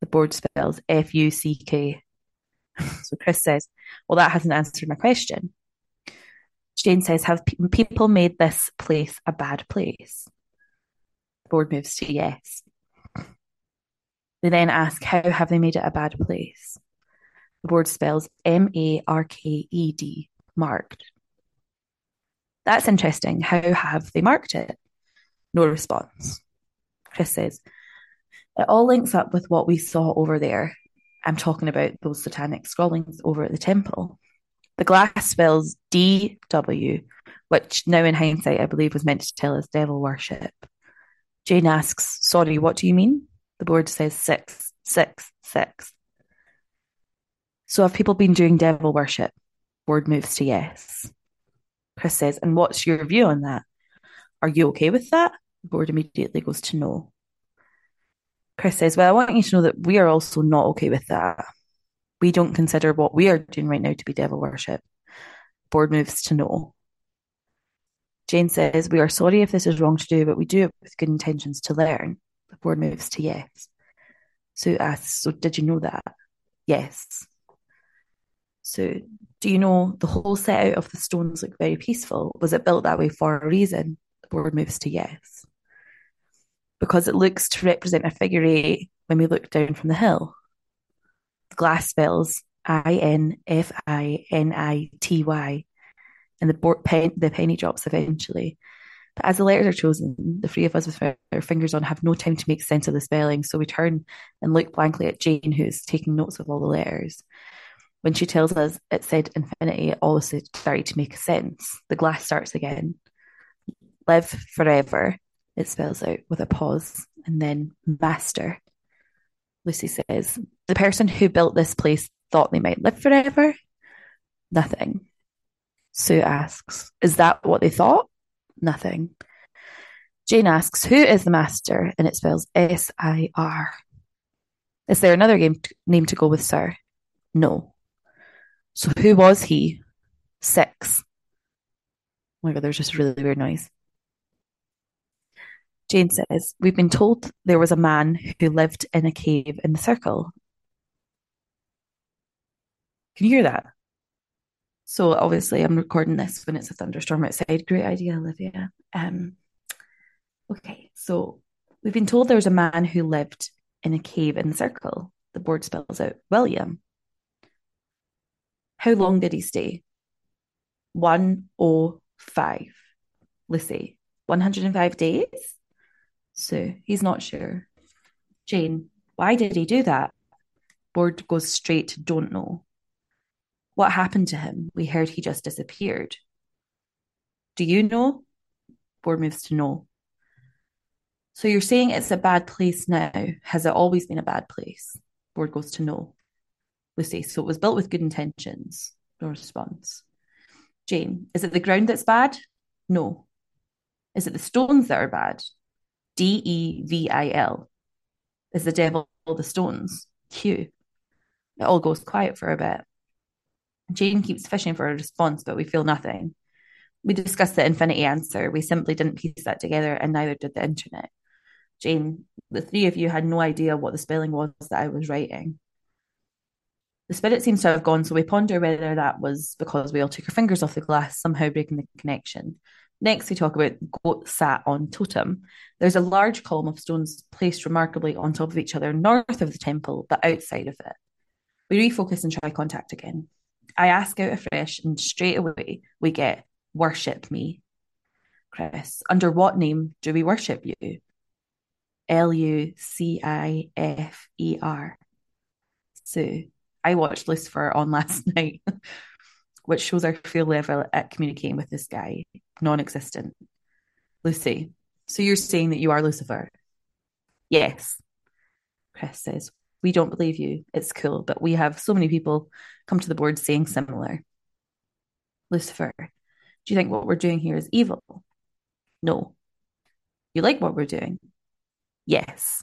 The board spells F U C K. So Chris says, Well, that hasn't answered my question. Jane says, Have pe- people made this place a bad place? The board moves to yes. They then ask, How have they made it a bad place? The board spells M A R K E D, marked. That's interesting. How have they marked it? No response. Chris says, It all links up with what we saw over there. I'm talking about those satanic scrawlings over at the temple. The glass spells D W, which now in hindsight I believe was meant to tell us devil worship. Jane asks, Sorry, what do you mean? The board says six, six, six. So have people been doing devil worship? Board moves to yes. Chris says, And what's your view on that? Are you okay with that? The board immediately goes to no. Chris says, Well, I want you to know that we are also not okay with that. We don't consider what we are doing right now to be devil worship. Board moves to no. Jane says, We are sorry if this is wrong to do, but we do it with good intentions to learn. The board moves to yes. Sue uh, asks, So did you know that? Yes. So do you know the whole set out of the stones look very peaceful? Was it built that way for a reason? The board moves to yes. Because it looks to represent a figure eight when we look down from the hill. Glass spells I N F I N I T Y, and the board pen, the penny drops eventually. But as the letters are chosen, the three of us with our fingers on have no time to make sense of the spelling, so we turn and look blankly at Jane, who's taking notes of all the letters. When she tells us it said infinity, all it started to make sense. The glass starts again. Live forever, it spells out with a pause, and then master. Lucy says, The person who built this place thought they might live forever? Nothing. Sue asks, Is that what they thought? Nothing. Jane asks, Who is the master? And it spells S I R. Is there another game t- name to go with, sir? No. So who was he? Six. Oh my god, there's just a really weird noise. Jane says, We've been told there was a man who lived in a cave in the circle. Can you hear that? So obviously I'm recording this when it's a thunderstorm outside. Great idea, Olivia. Um okay, so we've been told there's a man who lived in a cave in the circle. The board spells out William. How long did he stay? 105. Lucy, 105 days? So he's not sure. Jane, why did he do that? Board goes straight don't know. What happened to him? We heard he just disappeared. Do you know? Board moves to no. So you're saying it's a bad place now. Has it always been a bad place? Board goes to no. Lucy, so it was built with good intentions. No response. Jane, is it the ground that's bad? No. Is it the stones that are bad? D E V I L. Is the devil the stones? Q. It all goes quiet for a bit. Jane keeps fishing for a response, but we feel nothing. We discussed the infinity answer. We simply didn't piece that together, and neither did the internet. Jane, the three of you had no idea what the spelling was that I was writing. The spirit seems to have gone, so we ponder whether that was because we all took our fingers off the glass, somehow breaking the connection. Next, we talk about goat sat on totem. There's a large column of stones placed remarkably on top of each other north of the temple, but outside of it. We refocus and try contact again. I ask out afresh, and straight away we get worship me. Chris, under what name do we worship you? L U C I F E R. Sue, I watched Lucifer on last night, which shows our full level at communicating with this guy, non existent. Lucy, so you're saying that you are Lucifer? Yes. Chris says, We don't believe you. It's cool, but we have so many people come to the board saying similar. Lucifer, do you think what we're doing here is evil? No. You like what we're doing? Yes.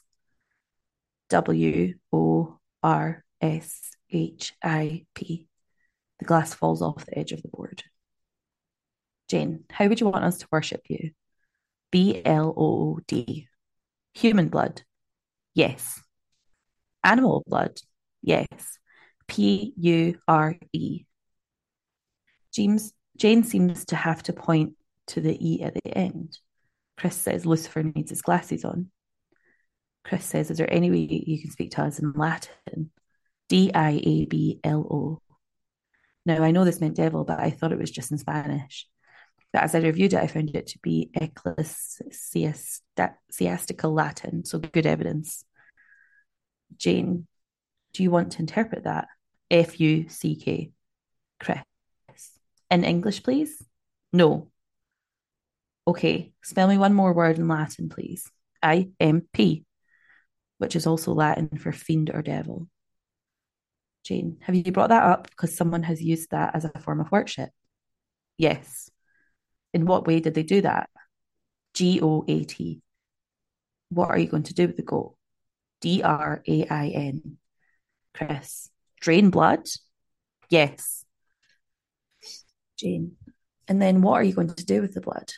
W O R S H I P. The glass falls off the edge of the board. Jane, how would you want us to worship you? B L O O D. Human blood? Yes. Animal blood? Yes. P U R E. James Jane seems to have to point to the E at the end. Chris says Lucifer needs his glasses on. Chris says, Is there any way you can speak to us in Latin? D I A B L O. Now, I know this meant devil, but I thought it was just in Spanish. But as I reviewed it, I found it to be ecclesiastical Latin, so good evidence. Jane, do you want to interpret that? F U C K. Chris. In English, please? No. Okay, spell me one more word in Latin, please. I M P, which is also Latin for fiend or devil. Jane, have you brought that up because someone has used that as a form of worship? Yes. In what way did they do that? G O A T. What are you going to do with the goat? D R A I N. Chris, drain blood? Yes. Jane, and then what are you going to do with the blood?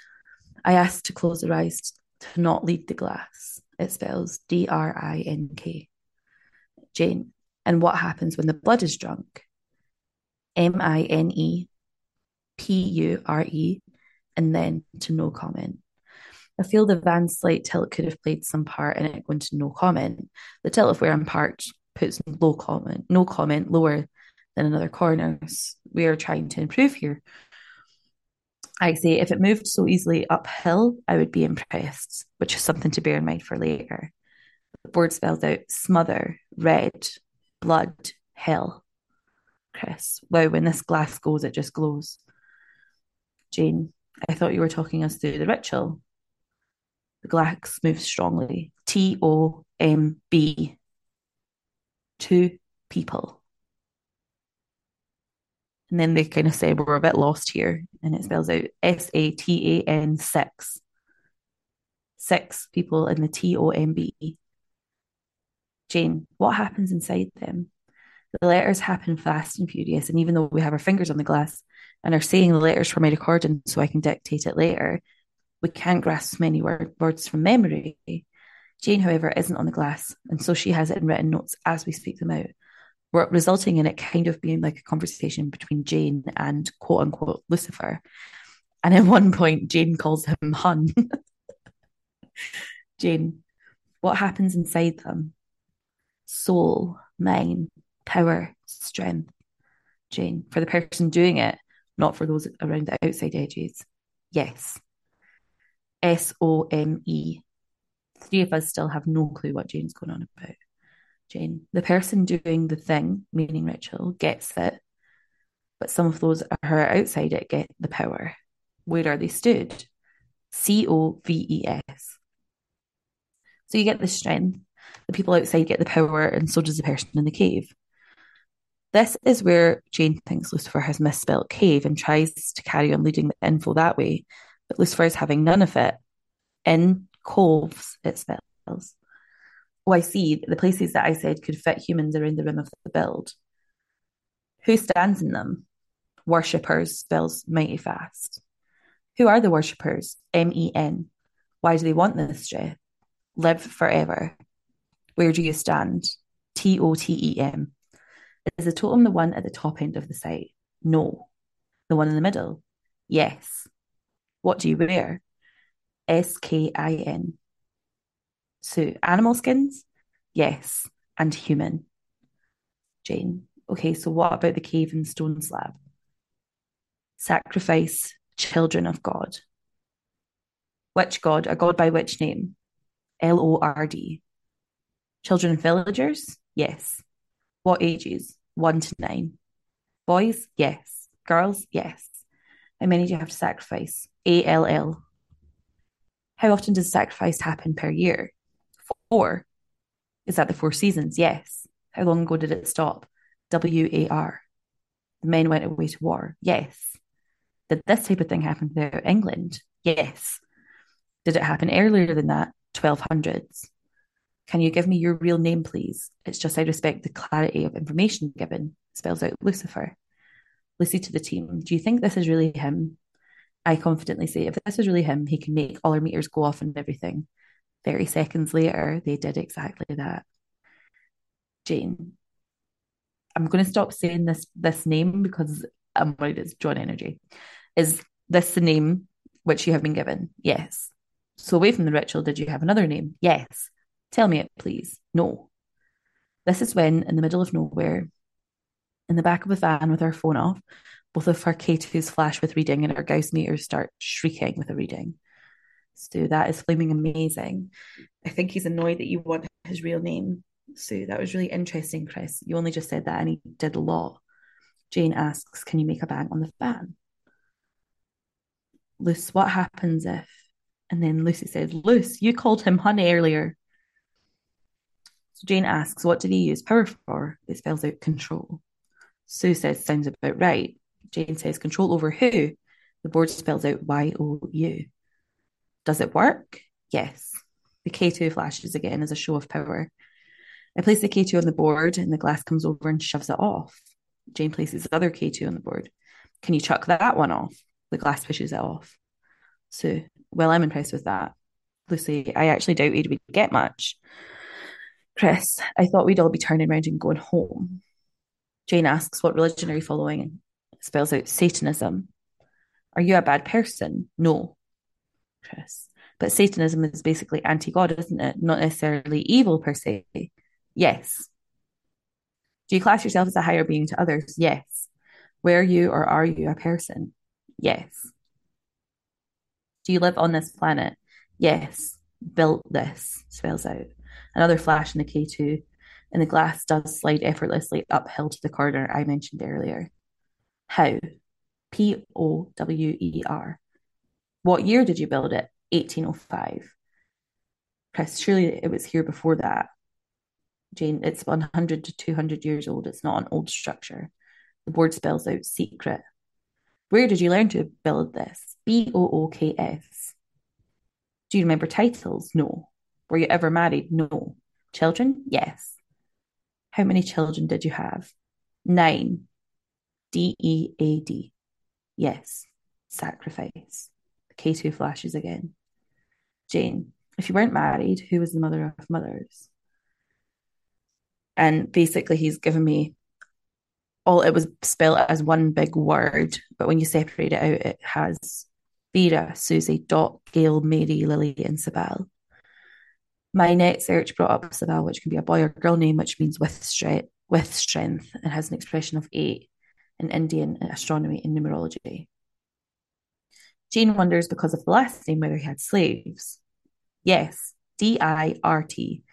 I asked to close their eyes to not lead the glass. It spells D R I N K. Jane, and what happens when the blood is drunk? M I N E P U R E, and then to no comment. I feel the Van slight tilt could have played some part in it going to no comment. The tilt of where I'm parked puts low comment, no comment lower than another corner We are trying to improve here. I say if it moved so easily uphill, I would be impressed, which is something to bear in mind for later. The board spells out smother, red, blood, hell. Chris, wow, when this glass goes, it just glows. Jane, I thought you were talking us through the ritual. The glass moves strongly. T O M B. Two people. And then they kind of say we're a bit lost here. And it spells out S A T A N six. Six people in the T O M B. Jane, what happens inside them? The letters happen fast and furious. And even though we have our fingers on the glass and are saying the letters for my recording so I can dictate it later, we can't grasp many word- words from memory. Jane, however, isn't on the glass, and so she has it in written notes as we speak them out, resulting in it kind of being like a conversation between Jane and quote unquote Lucifer. And at one point, Jane calls him Hun. Jane, what happens inside them? Soul, mind, power, strength. Jane, for the person doing it, not for those around the outside edges. Yes. S O M E. Three of us still have no clue what Jane's going on about. Jane, the person doing the thing, meaning ritual, gets it, but some of those who are outside it get the power. Where are they stood? C O V E S. So you get the strength, the people outside get the power, and so does the person in the cave. This is where Jane thinks Lucifer has misspelled cave and tries to carry on leading the info that way, but Lucifer is having none of it. In coves, it spells. Oh, I see. The places that I said could fit humans are in the rim of the build. Who stands in them? Worshippers spells mighty fast. Who are the worshippers? M E N. Why do they want this strength? Live forever. Where do you stand? T O T E M. Is the totem the one at the top end of the site? No. The one in the middle? Yes. What do you wear? S K I N. So, animal skins? Yes. And human. Jane. Okay, so what about the cave and stone slab? Sacrifice children of God. Which God? A God by which name? L O R D. Children villagers? Yes. What ages? One to nine. Boys? Yes. Girls? Yes. How many do you have to sacrifice? A L L. How often does sacrifice happen per year? Four. Is that the four seasons? Yes. How long ago did it stop? W A R. The men went away to war. Yes. Did this type of thing happen throughout England? Yes. Did it happen earlier than that? 1200s. Can you give me your real name, please? It's just I respect the clarity of information given, spells out Lucifer. Lucy to the team, do you think this is really him? I confidently say, if this is really him, he can make all our meters go off and everything. 30 seconds later, they did exactly that. Jane, I'm going to stop saying this this name because I'm worried it's John Energy. Is this the name which you have been given? Yes. So away from the ritual, did you have another name? Yes. Tell me it, please. No. This is when, in the middle of nowhere, in the back of a van with our phone off, both of our K2s flash with reading and our Gauss meters start shrieking with a reading. So that is flaming amazing. I think he's annoyed that you want his real name. So that was really interesting, Chris. You only just said that and he did a lot. Jane asks, Can you make a bang on the fan? Luce, what happens if? And then Lucy says, Luce, you called him honey earlier. So Jane asks, What did he use power for? It spells out control. Sue says, Sounds about right. Jane says, Control over who? The board spells out Y O U. Does it work? Yes. The K2 flashes again as a show of power. I place the K2 on the board and the glass comes over and shoves it off. Jane places the other K2 on the board. Can you chuck that one off? The glass pushes it off. So, well, I'm impressed with that. Lucy, I actually doubted we'd get much. Chris, I thought we'd all be turning around and going home. Jane asks, What religion are you following? Spells out Satanism. Are you a bad person? No. Chris, but Satanism is basically anti God, isn't it? Not necessarily evil per se. Yes. Do you class yourself as a higher being to others? Yes. Were you or are you a person? Yes. Do you live on this planet? Yes. Built this, spells out. Another flash in the K2, and the glass does slide effortlessly uphill to the corner I mentioned earlier. How? P O W E R. What year did you build it? 1805. Chris, surely it was here before that. Jane, it's 100 to 200 years old. It's not an old structure. The board spells out secret. Where did you learn to build this? B O O K S. Do you remember titles? No. Were you ever married? No. Children? Yes. How many children did you have? Nine. D E A D. Yes. Sacrifice. K2 flashes again. Jane, if you weren't married, who was the mother of mothers? And basically, he's given me all it was spelled as one big word, but when you separate it out, it has Vera, Susie, Dot, Gail, Mary, Lily, and Sibel. My next search brought up Sibel, which can be a boy or girl name, which means with strength, with strength, and has an expression of eight in Indian astronomy and numerology. Jane wonders because of the last name whether he had slaves. Yes, D I R T,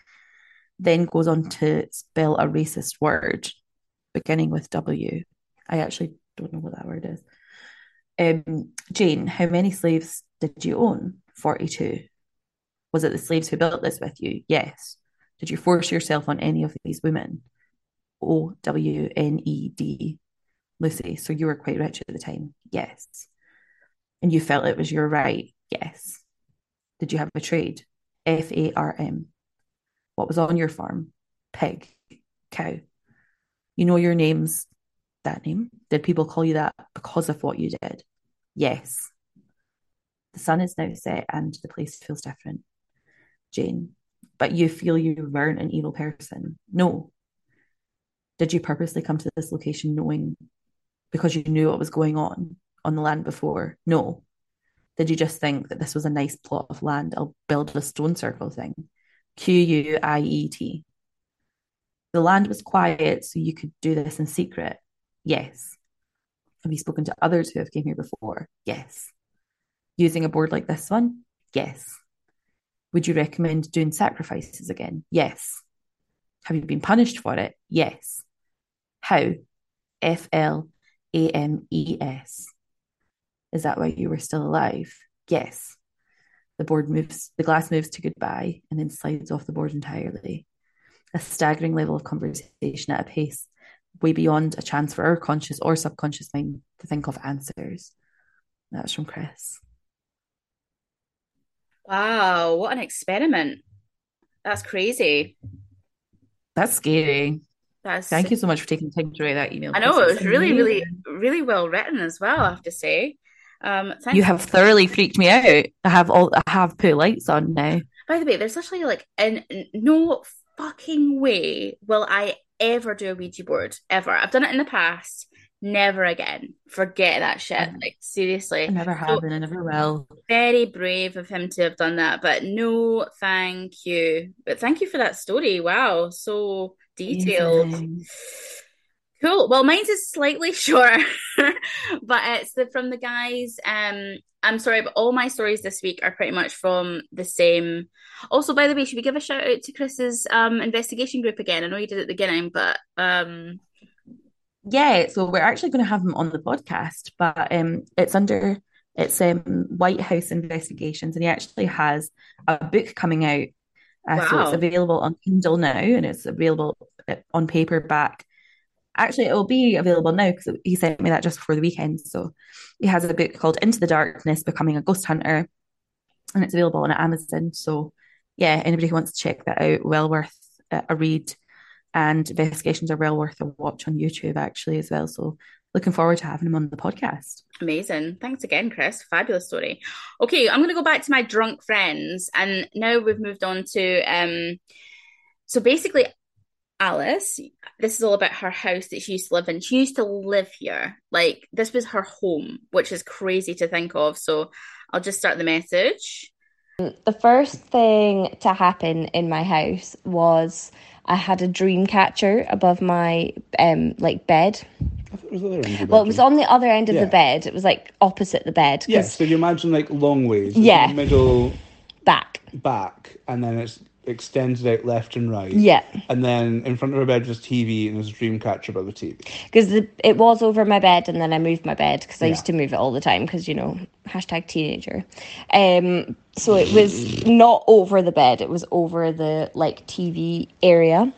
then goes on to spell a racist word beginning with W. I actually don't know what that word is. Um, Jane, how many slaves did you own? 42. Was it the slaves who built this with you? Yes. Did you force yourself on any of these women? O W N E D. Lucy, so you were quite rich at the time? Yes. And you felt it was your right? Yes. Did you have a trade? F A R M. What was on your farm? Pig, cow. You know your name's that name. Did people call you that because of what you did? Yes. The sun is now set and the place feels different. Jane, but you feel you weren't an evil person. No. Did you purposely come to this location knowing because you knew what was going on on the land before? No. Did you just think that this was a nice plot of land? I'll build a stone circle thing. Q U I E T. The land was quiet, so you could do this in secret. Yes. Have you spoken to others who have came here before? Yes. Using a board like this one? Yes. Would you recommend doing sacrifices again? Yes. Have you been punished for it? Yes. How? F L A M E S. Is that why you were still alive? Yes. The board moves, the glass moves to goodbye and then slides off the board entirely. A staggering level of conversation at a pace way beyond a chance for our conscious or subconscious mind to think of answers. That's from Chris. Wow, what an experiment. That's crazy. That's scary. That's Thank you so much for taking the time to write that email. I know it was really, really, Amazing. really well written as well, I have to say. Um. You have thoroughly freaked me out. I have all. I have put lights on now. By the way, there's actually like in no fucking way will I ever do a Ouija board ever. I've done it in the past. never again. Forget that shit. Like seriously. I never have and I never will. Very brave of him to have done that, but no, thank you. But thank you for that story. Wow, so detailed. Amazing. Cool. Well, mine's is slightly shorter, but it's the, from the guys. Um, I'm sorry, but all my stories this week are pretty much from the same. Also, by the way, should we give a shout out to Chris's um investigation group again? I know you did at the beginning, but um, Yeah, so we're actually going to have him on the podcast, but um, it's under it's um White House Investigations, and he actually has a book coming out. Uh, So it's available on Kindle now, and it's available uh, on paperback. Actually, it will be available now because he sent me that just before the weekend. So he has a book called Into the Darkness: Becoming a Ghost Hunter, and it's available on Amazon. So yeah, anybody who wants to check that out, well worth uh, a read. And investigations are well worth a watch on YouTube actually as well. So looking forward to having him on the podcast. Amazing. Thanks again, Chris. Fabulous story. Okay, I'm going to go back to my drunk friends. And now we've moved on to. um. So basically, Alice, this is all about her house that she used to live in. She used to live here. Like, this was her home, which is crazy to think of. So I'll just start the message. The first thing to happen in my house was I had a dream catcher above my um like bed. I it was the other end of your Well, it was on the other end of Yeah. the bed. It was like opposite the bed. Yeah, so you imagine like long ways. Yeah. Middle, back. back, and then it's extended out left and right. Yeah. And then in front of her bed was TV and there's a dream catcher above the TV. Because it was over my bed and then I moved my bed because I Yeah. used to move it all the time because, you know, hashtag teenager. Um, so it was not over the bed, it was over the like TV area.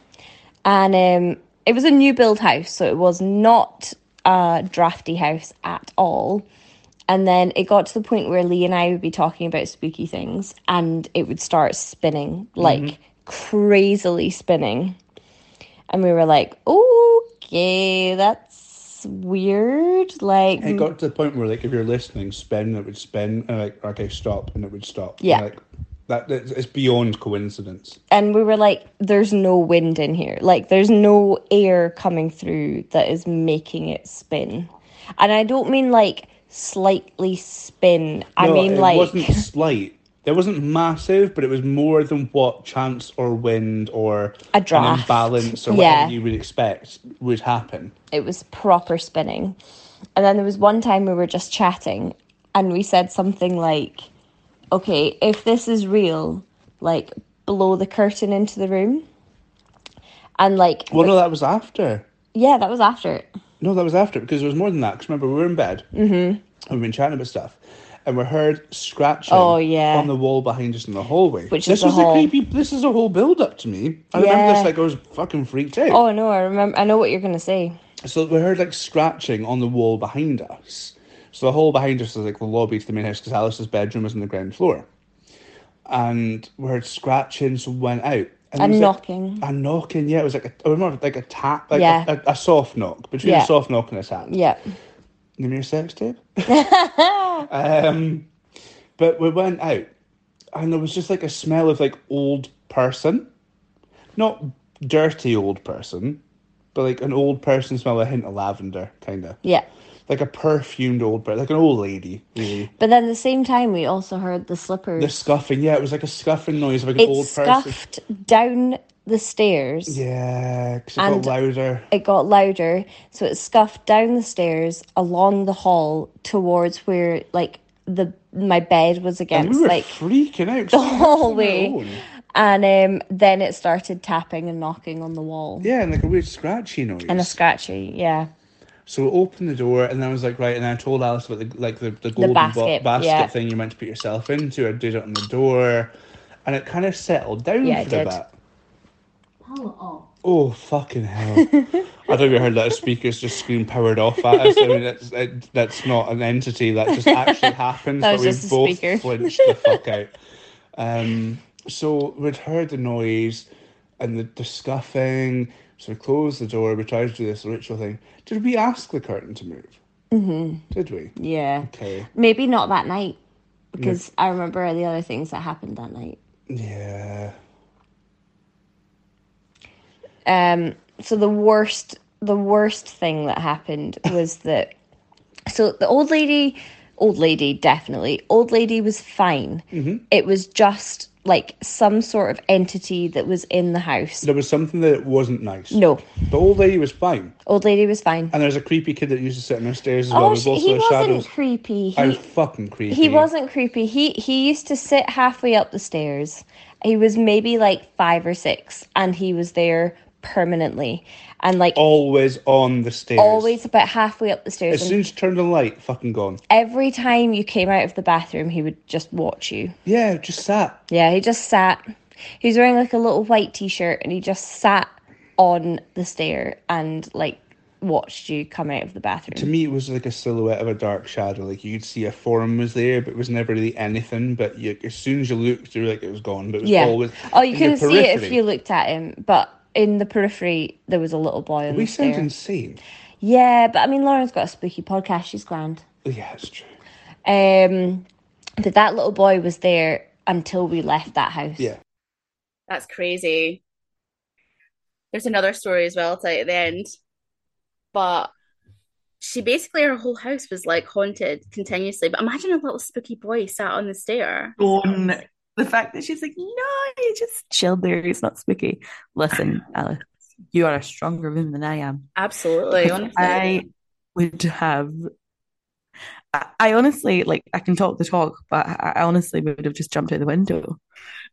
And um, it was a new build house, so it was not a drafty house at all. And then it got to the point where Lee and I would be talking about spooky things and it would start spinning, mm-hmm. like crazily spinning. And we were like, okay, that's weird. Like, It got to the point where like if you're listening, spin, it would spin, and like okay, stop, and it would stop. Yeah. Like that it's it's beyond coincidence. and we were like, there's no wind in here. Like, there's no air coming through that is making it spin. And I don't mean like slightly spin. I No, mean it like It wasn't slight. It wasn't massive, but it was more than what chance or wind or A an draft. imbalance or Yeah. whatever you would expect would happen. it was proper spinning. And then there was one time we were just chatting and we said something like, okay, if this is real, like blow the curtain into the room. And like, Well, no, that was after. yeah, that was after it. No, that was after because there was more than that. Because remember, we were in bed mm-hmm. and we've been chatting about stuff, and we heard scratching. Oh, yeah. on the wall behind us in the hallway. Which this is the was a creepy. This is a whole build up to me. I remember Yeah. this like I was fucking freaked out. Oh no, I remember, I know what you're going to say. So we heard like scratching on the wall behind us. So the hall behind us is like the lobby to the main house because Alice's bedroom is on the ground floor. And we heard scratching, so we went out. And, And there like, knocking. a knocking, yeah. It was like a, I remember like a tap, like Yeah. a, a, a soft knock between Yeah. a soft knock and a tap. Yeah. Give me a sex tape. um, but we went out, and there was just like a smell of like old person, not dirty old person, but like an old person smell, a hint of lavender, kind of Yeah. Like a perfumed old person, like an old lady, really. But then at the same time, we also heard the slippers. The scuffing, yeah, it was like a scuffing noise of like an it old person. scuffed down the stairs. Yeah, because it got louder. it got louder so it scuffed down the stairs along the hall towards where like the my bed was against we like freaking out the we were on our hallway and um then it started tapping and knocking on the wall Yeah, and like a weird scratchy noise. and a scratchy yeah So we opened the door, and then I was like, right, and I told Alice about the like the, the golden ba- basket, basket yeah. thing you're meant to put yourself into. I did it on the door, and it kind of settled down Yeah, for it a did. bit. Oh fucking hell! I don't even heard that a speaker's just scream powered off at us. I mean, that's it, that's not an entity that just actually happens. That but was we just a both speaker. flinched the fuck out. Um, so we'd heard the noise and the, the scuffing. So we closed the door. We tried to do this ritual thing. Did we ask the curtain to move? Mm-hmm. Did we? yeah Okay. maybe not that night because i remember the other things that happened that night Yeah. um so the worst the worst thing that happened was that so the old lady old lady definitely old lady was fine Mhm. it was just like some sort of entity that was in the house There was something that wasn't nice. no The old lady was fine. old lady was fine And there's a creepy kid that used to sit on the stairs as well. oh she, both he wasn't shadows. creepy I he, was fucking creepy. he wasn't creepy he he used to sit halfway up the stairs he was maybe like five or six and he was there permanently and like always on the stairs. always about halfway up the stairs As soon as you turned the light, fucking gone. every time you came out of the bathroom he would just watch you Yeah, just sat. yeah he just sat he was wearing like a little white t-shirt and he just sat on the stair and like watched you come out of the bathroom To me, it was like a silhouette of a dark shadow. Like you could see a form was there, but it was never really anything. But you, as soon as you looked, you were like it was gone. But it was yeah always. oh you couldn't see it if you looked at him but in the periphery there was a little boy on We the sound stair insane. yeah but i mean lauren's got a spooky podcast she's grand Yeah, it's true. um but that little boy was there until we left that house Yeah. That's crazy. There's another story as well, I'll at the end. But she basically, her whole house was like haunted continuously. But imagine a little spooky boy sat on the stair. On the fact that she's like, no, you just chilled there. It's not spooky. Listen, Alice, you are a stronger woman than I am. Absolutely, honestly. I would have. I, I honestly like. I can talk the talk, but I, I honestly would have just jumped out the window.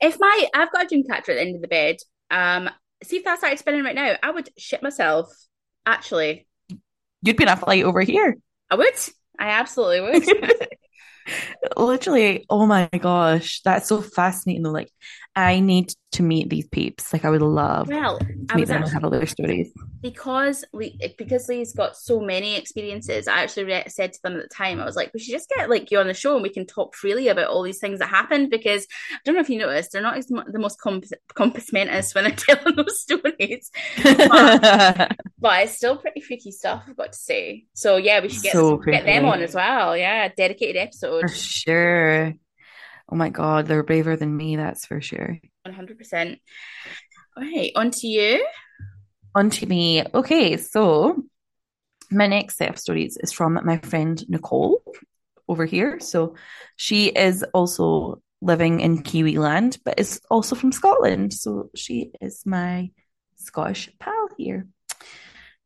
If my, I've got a dream catcher at the end of the bed. Um, see if that started spinning right now, I would shit myself. Actually, You'd be in a flight over here. I would. I absolutely would. Literally, oh my gosh, that's so fascinating though. Like, I need to meet these peeps. Like, I would love Well, to I meet them and have all their stories. because we because Lee's got so many experiences. I actually re- said to them at the time, I was like, we should just get like you on the show and we can talk freely about all these things that happened. Because I don't know if you noticed, they're not the most comp- compos mentis when they're telling those stories, but, but it's still pretty freaky stuff. I've got to say. So yeah, we should get So get them on as well. Yeah, dedicated episode, For sure. Oh my God, they're braver than me, that's for sure. one hundred percent. All right, on to you. On to me. Okay, so my next set of stories is from my friend Nicole over here. So she is also living in Kiwi land, but is also from Scotland. So she is my Scottish pal here.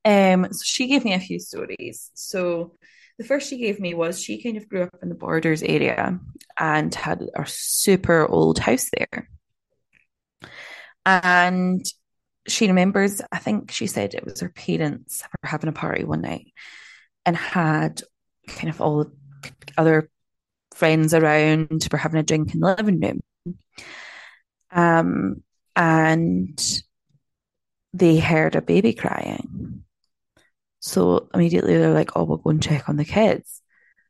Um, so she gave me a few stories. So the first she gave me was she kind of grew up in the Borders area and had a super old house there. And she remembers, I think she said it was her parents were having a party one night and had kind of all the other friends around, were having a drink in the living room. Um, and they heard a baby crying. So immediately they're like, oh, we'll go and check on the kids.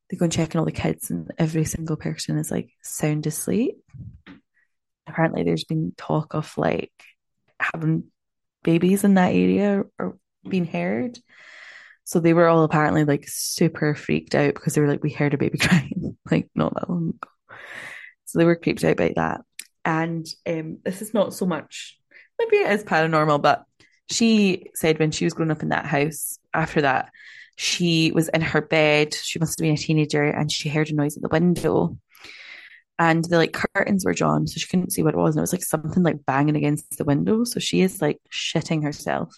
They go and check on all the kids, and every single person is like sound asleep. Apparently, there's been talk of like having babies in that area or being heard. So they were all apparently like super freaked out because they were like, we heard a baby crying like not that long ago. So they were creeped out by that. And um, this is not so much, maybe it is paranormal, but she said when she was growing up in that house, after that, she was in her bed. She must have been a teenager and she heard a noise at the window. And the like curtains were drawn, so she couldn't see what it was. And it was like something like banging against the window. So she is like shitting herself.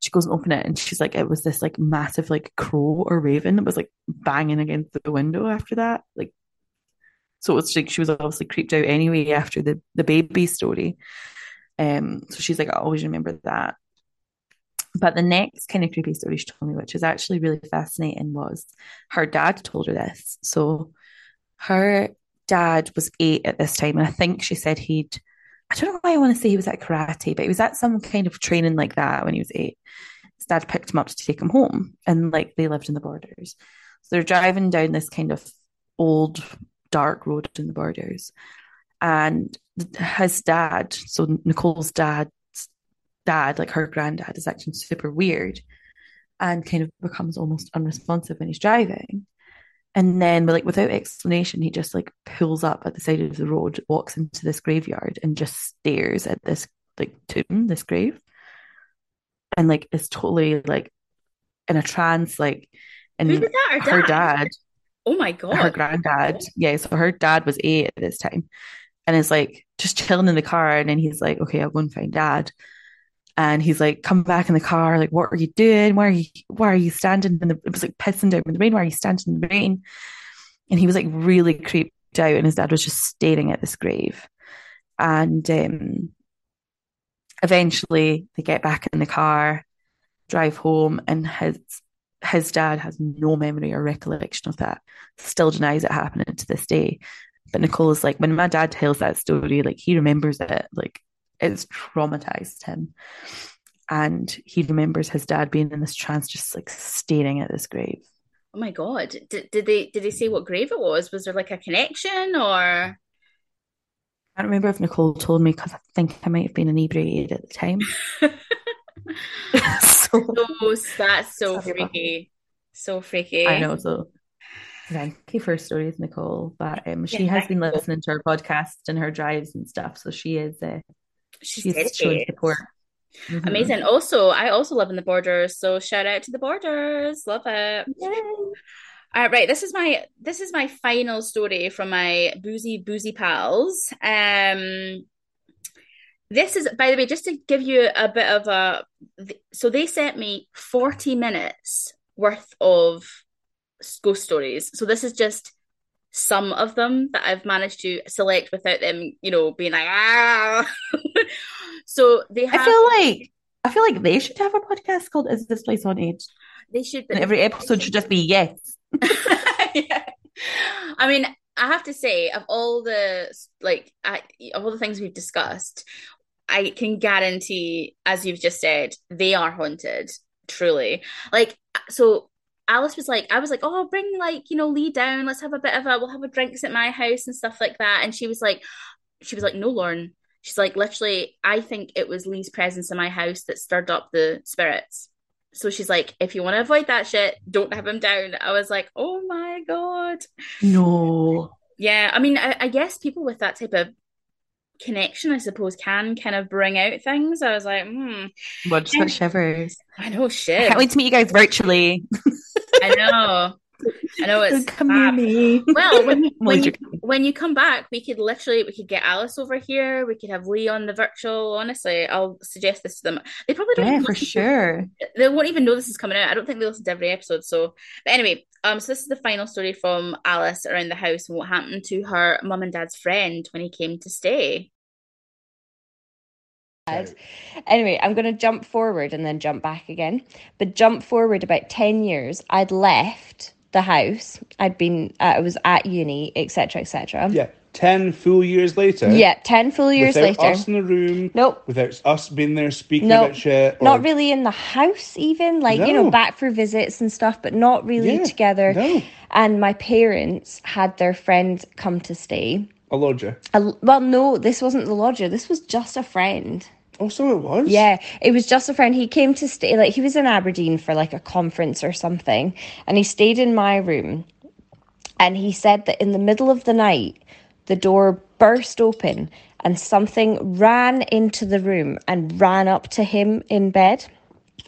She goes and open it and she's like, it was this like massive like crow or raven that was like banging against the window after that. Like so it was like she was obviously creeped out anyway after the the baby story. Um, so she's like, I always remember that. But the next kind of creepy story she told me, which is actually really fascinating, was her dad told her this. So her dad was eight at this time, and I think she said he'd I don't know why I want to say he was at karate, but he was at some kind of training like that when he was eight. His dad picked him up to take him home, and like they lived in the borders. So they're driving down this kind of old dark road in the borders, and his dad, so Nicole's dad's dad, like her granddad, is acting super weird, and kind of becomes almost unresponsive when he's driving. And then, like without explanation, he just like pulls up at the side of the road, walks into this graveyard, and just stares at this like tomb, this grave. and like is totally like in a trance, like and Who did that? Her her dad? dad, Oh my god. her granddad, yeah, so her dad was eight at this time, and is like just chilling in the car, and then he's like, okay, I'll go and find dad. And he's like, come back in the car. Like, what are you doing? Why are you, why are you standing in the, it was like pissing down in the rain. Why are you standing in the rain? And he was like really creeped out and his dad was just staring at this grave. And, um, eventually they get back in the car, drive home and his, his dad has no memory or recollection of that. Still denies it happening to this day. But Nicole is like, when my dad tells that story, like he remembers it, like it's traumatized him. And he remembers his dad being in this trance, just like staring at this grave. Oh my god. Did, did they did they say what grave it was? Was there like a connection or I don't remember if Nicole told me because I think I might have been inebriated at the time. so so that's so freaky. So freaky. I know. So thank you for stories, Nicole. But um, she Yeah, has been listening to our podcast and her drives and stuff. So she is uh, She's she's showing support. Mhm. Amazing. Also, I also live in the borders, so shout out to the borders. Love it. Yay. All right, right. This is my this is my final story from my boozy boozy pals. Um, this is by the way, just to give you a bit of a. So they sent me forty minutes worth of ghost stories. So this is just some of them that I've managed to select without them, you know, being like ah. so they have. I feel like I feel like they should have a podcast called "Is This Place on Edge." they should. And every episode should just be yes. yeah. I mean, I have to say, of all the like, I, of all the things we've discussed, I can guarantee, as you've just said, they are haunted. Truly, like, so. Alice was like, I was like, oh, bring like, you know, Lee down. Let's have a bit of a, we'll have a drinks at my house and stuff like that. And she was like, she was like, no, Lauren. She's like, literally, I think it was Lee's presence in my house that stirred up the spirits. So she's like, if you want to avoid that shit, don't have him down. I was like, oh my God. No. Yeah. I mean, I, I guess people with that type of connection, I suppose, can kind of bring out things. I was like, hmm, What just got shivers. I know I shit. can't wait to meet you guys virtually. I know. I know it's Come near me. Well, when you, when, you, when you come back, we could literally we could get Alice over here. We could have Lee on the virtual. Honestly, I'll suggest this to them. They probably don't yeah, for listen to- sure. they won't even know this is coming out. I don't think they listen to every episode. So, but anyway, um, so this is the final story from Alice around the house and what happened to her mum and dad's friend when he came to stay. Anyway, I'm going to jump forward and then jump back again. But jump forward about 10 years, I'd left the house. I'd been, uh, I was at uni, etc., etc. Yeah, ten full years later. Yeah, 10 full years without later. us in the room. Nope. Without us being there speaking No, about shit. Not really in the house, even like you know, back for visits and stuff, but not really Yeah, together. no. And my parents had their friend come to stay. A lodger. A- well, no, this wasn't the lodger. This was just a friend. Oh, so it was. Yeah, it was just a friend. He came to stay, like, he was in Aberdeen for like a conference or something, and he stayed in my room. And he said that in the middle of the night, the door burst open and something ran into the room and ran up to him in bed.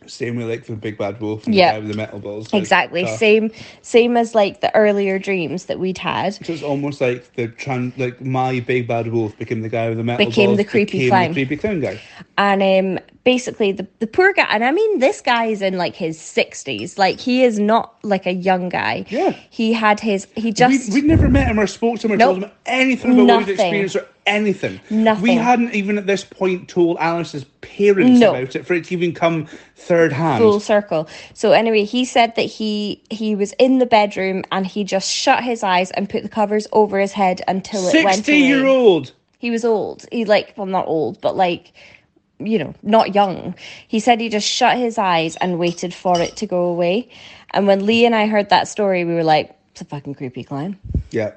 Same with like the big bad wolf and Yeah. the guy with the metal balls. It's Exactly. Same same as like the earlier dreams that we'd had. So it's almost like the tran- like my big bad wolf became the guy with the metal Became balls. the creepy became clown. The creepy clown guy. And um basically the, the poor guy and I mean this guy is in like his sixties. Like he is not like a young guy. Yeah. He had his he just we, we never met him or spoke to him or Nope. told him anything about what Nothing. he'd experienced or anything. Nothing. We hadn't even at this point told Alice's parents No. about it for it to even come third hand. full circle. So anyway, he said that he he was in the bedroom and he just shut his eyes and put the covers over his head until it went Sixty year old. He was old. He like well not old, but like you know, not young. He said he just shut his eyes and waited for it to go away. And when Lee and I heard that story, we were like, it's a fucking creepy clown. Yeah.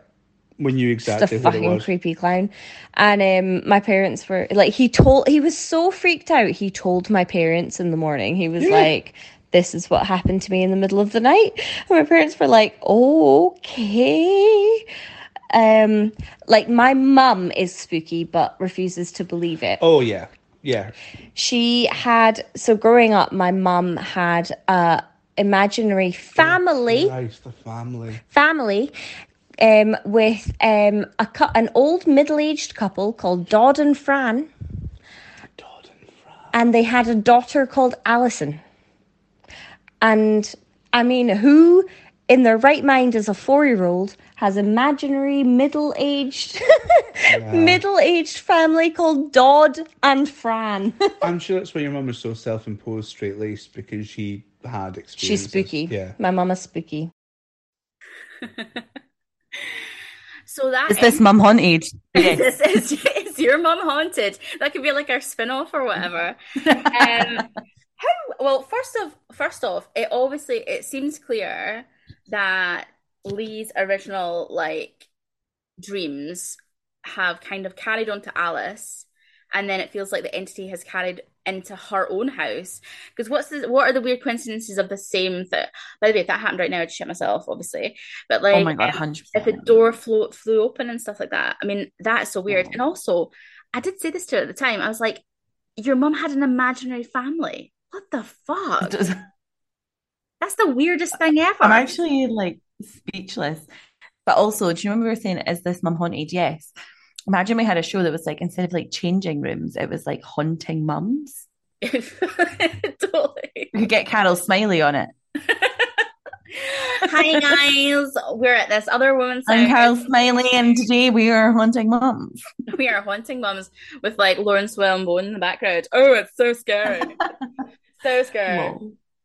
We knew Just a exactly what it fucking creepy clown. And um my parents were like he told he was so freaked out. He told my parents in the morning. He was Yeah. like this is what happened to me in the middle of the night. And my parents were like, "Okay." Um like my mum is spooky but refuses to believe it. Oh yeah. Yeah. She had so growing up, my mum had a imaginary family Christ, the family. family um, with um, a cou- an old middle aged couple called Dodd and Fran, Dodd and Fran. and they had a daughter called Alison. And I mean, who in their right mind as a four year old has imaginary middle aged middle aged family called Dodd and Fran? I'm sure that's why your mum was so self-imposed straight laced because she had experience. She's spooky. Yeah. My mum is spooky. So that Is this mum haunted? Yes. is, is, is your mum haunted? That could be like our spin-off or whatever. um, how well first of first off, it obviously it seems clear that Lee's original like dreams have kind of carried on to Alice, and then it feels like the entity has carried into her own house. Because what's the what are the weird coincidences of the same thing? By the way, if that happened right now, I'd shit myself, obviously. But like, oh my god, hundred if the door flew flew open and stuff like that. I mean, that is so weird. And also, I did say this to her at the time. I was like, "Your mom had an imaginary family. What the fuck? That's the weirdest thing ever." I'm actually like speechless. But also, do you remember we were saying, is this mom haunted? Yes. Imagine we had a show that was like instead of like changing rooms, it was like haunting mums. totally. We could get Carol Smillie on it. Hi guys, we're at this other woman's I'm. Carol Smillie, and today we are haunting mums. We are haunting mums with like Laurence Llewelyn-Bowen in the background. Oh, it's so scary. so scary.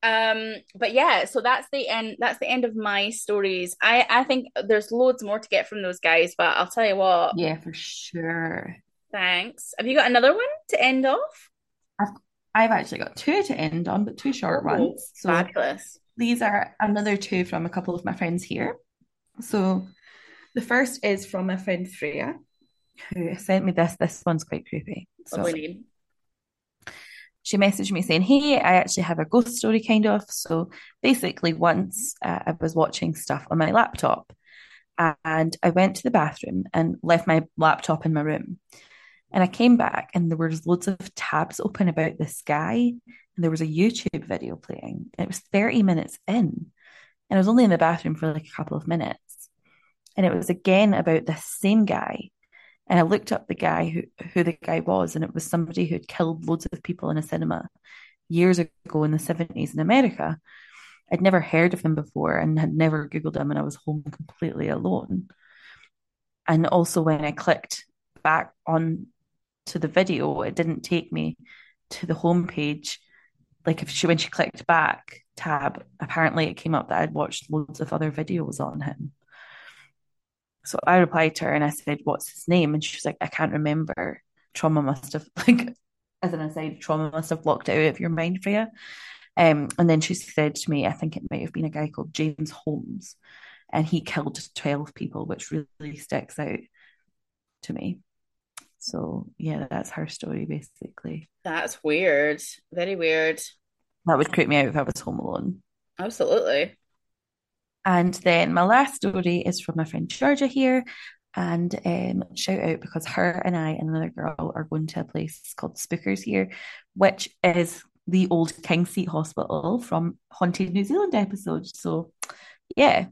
Um, but yeah, so that's the end. That's the end of my stories. I I think there's loads more to get from those guys, but I'll tell you what. Yeah, for sure. Thanks. Have you got another one to end off? I've I've actually got two to end on, but two short Oh, ones. So Fabulous. these are another two from a couple of my friends here. So the first is from my friend Freya, who sent me this. This one's quite creepy. So Lovely name. She messaged me saying, Hey, I actually have a ghost story kind of. So basically, once uh, I was watching stuff on my laptop and I went to the bathroom and left my laptop in my room. And I came back and there was loads of tabs open about this guy. And there was a YouTube video playing. It was 30 minutes in. And I was only in the bathroom for like a couple of minutes. And it was again about this same guy. And I looked up the guy who, who the guy was, and it was somebody who had killed loads of people in a cinema years ago in the 70s in America. I'd never heard of him before and had never Googled him, and I was home completely alone. And also, when I clicked back on to the video, it didn't take me to the homepage. Like if she when she clicked back tab, apparently it came up that I'd watched loads of other videos on him. So I replied to her and I said, What's his name? And she was like, I can't remember. Trauma must have like as an aside, trauma must have blocked it out of your mind for you. Um, and then she said to me, I think it might have been a guy called James Holmes, and he killed 12 people, which really sticks out to me. So yeah, that's her story basically. That's weird. Very weird. That would creep me out if I was home alone. Absolutely. And then my last story is from my friend Georgia here. And um, shout out because her and I and another girl are going to a place called Spookers here, which is the old Kingseat Hospital from Haunted New Zealand episode. So, yeah.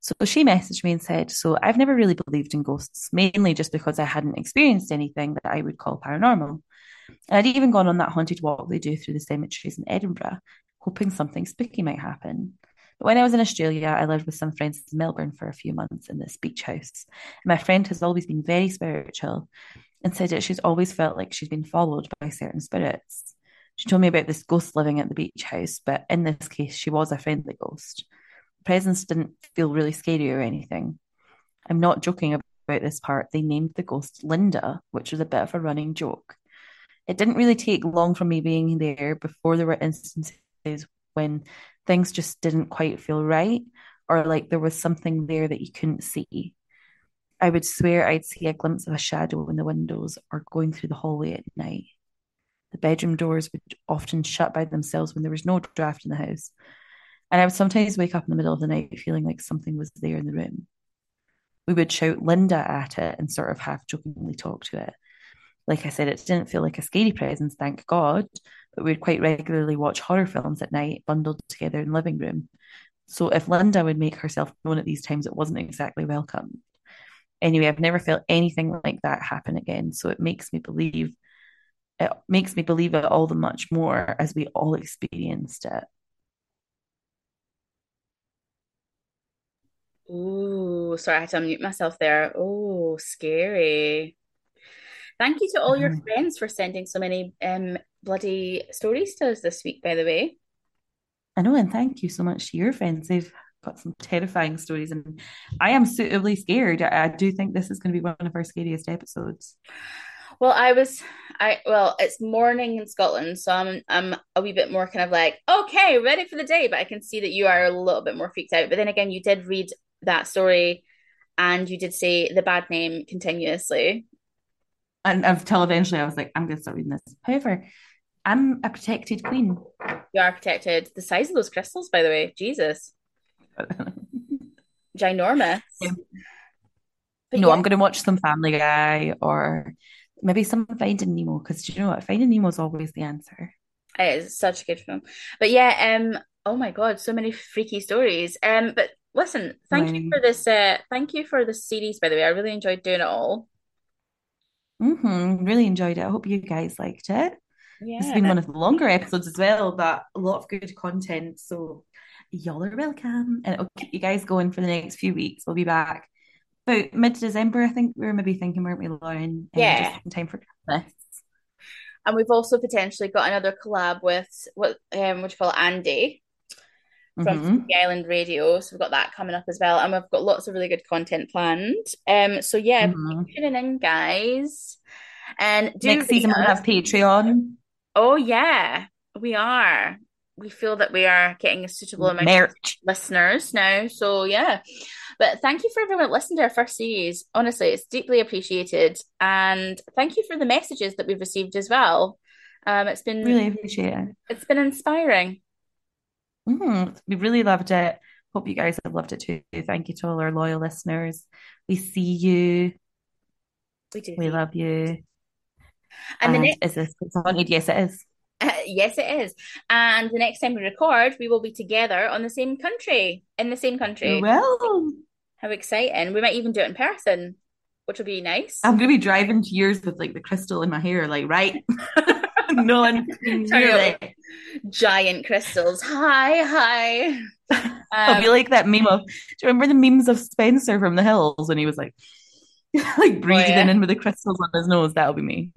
So she messaged me and said, So I've never really believed in ghosts, mainly just because I hadn't experienced anything that I would call paranormal. And I'd even gone on that haunted walk they do through the cemeteries in Edinburgh, hoping something spooky might happen. When I was in Australia, I lived with some friends in Melbourne for a few months in this beach house. My friend has always been very spiritual and said that she's always felt like she's been followed by certain spirits. She told me about this ghost living at the beach house, but in this case, she was a friendly ghost. The presence didn't feel really scary or anything. I'm not joking about this part. They named the ghost Linda, which was a bit of a running joke. It didn't really take long from me being there before there were instances when things just didn't quite feel right or like there was something there that you couldn't see. I would swear I'd see a glimpse of a shadow in the windows or going through the hallway at night. The bedroom doors would often shut by themselves when there was no draft in the house. And I would sometimes wake up in the middle of the night feeling like something was there in the room. We would shout Linda at it and sort of half jokingly talk to it. like I said, it didn't feel like a scary presence, thank God. But we'd quite regularly watch horror films at night, bundled together in the living room. So if Linda would make herself known at these times, it wasn't exactly welcome. Anyway, I've never felt anything like that happen again. So it makes me believe it makes me believe it all the much more as we all experienced it. Ooh, sorry, I had to unmute myself there. Oh, scary. Thank you to all your Mhm. friends for sending so many um bloody stories to us this week, by the way. I know, and thank you so much to your friends. They've got some terrifying stories, and I am suitably scared. I, I do think this is going to be one of our scariest episodes. Well, I was I well, it's morning in Scotland, so I'm I'm a wee bit more kind of like, okay, ready for the day, but I can see that you are a little bit more freaked out. But then again, you did read that story and you did say the bad name continuously. And until eventually I was like, I'm going to stop reading this. However, I'm a protected queen. You are protected. The size of those crystals, by the way, Jesus, ginormous. Yeah. But no, yeah, I'm going to watch some Family Guy or maybe some Finding Nemo because do you know what? Finding Nemo is always the answer. it is such a good film. But yeah, um, oh my God, so many freaky stories. Um, but listen, thank you for this. Uh, thank you for this series, by the way. I really enjoyed doing it all. Hmm Really enjoyed it. I hope you guys liked it. This has been one of the longer episodes as well, but a lot of good content. So y'all are welcome. And it'll keep you guys going for the next few weeks. We'll be back about mid-December, I think we were maybe thinking, weren't we, Lauren? Yeah. Just in time for Christmas. And we've also potentially got another collab with what um what you call it, Andy from Mhm. Spooky Island Radio. So we've got that coming up as well. And we've got lots of really good content planned. Um so yeah, Mhm. tuning in, guys. And do Next season we'll have Patreon. Oh yeah, we are. We feel that we are getting a suitable amount of listeners now. So yeah. But thank you for everyone that listened to our first series. Honestly, it's deeply appreciated. And thank you for the messages that we've received as well. Um, it's been Really appreciated. it's been inspiring. Mhm. We really loved it. Hope you guys have loved it too. Thank you to all our loyal listeners. We see you. We do. We love you. And the And next is this it's haunted? Yes, it is. yes, it is. And the next time we record, we will be together on the same country, in the same country. Well, How exciting. We might even do it in person, which will be nice. I'm gonna be driving to yours with like the crystal in my hair, like right. no one can Turn hear it it. Giant crystals. Hi, hi. I'll Um, be like that meme of. Do you remember the memes of Spencer from the Hills when he was like, like breathing yeah. in with the crystals on his nose? That'll be me.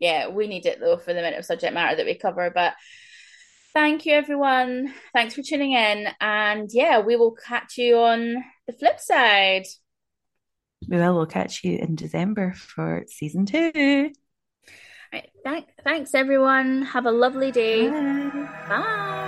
yeah, we need it though for the amount of subject matter that we cover. But thank you, everyone. Thanks for tuning in. And yeah, we will catch you on the flip side. We will. We'll catch you in December for season two. Right, thank, thanks, everyone. Have a lovely day. Bye. Bye.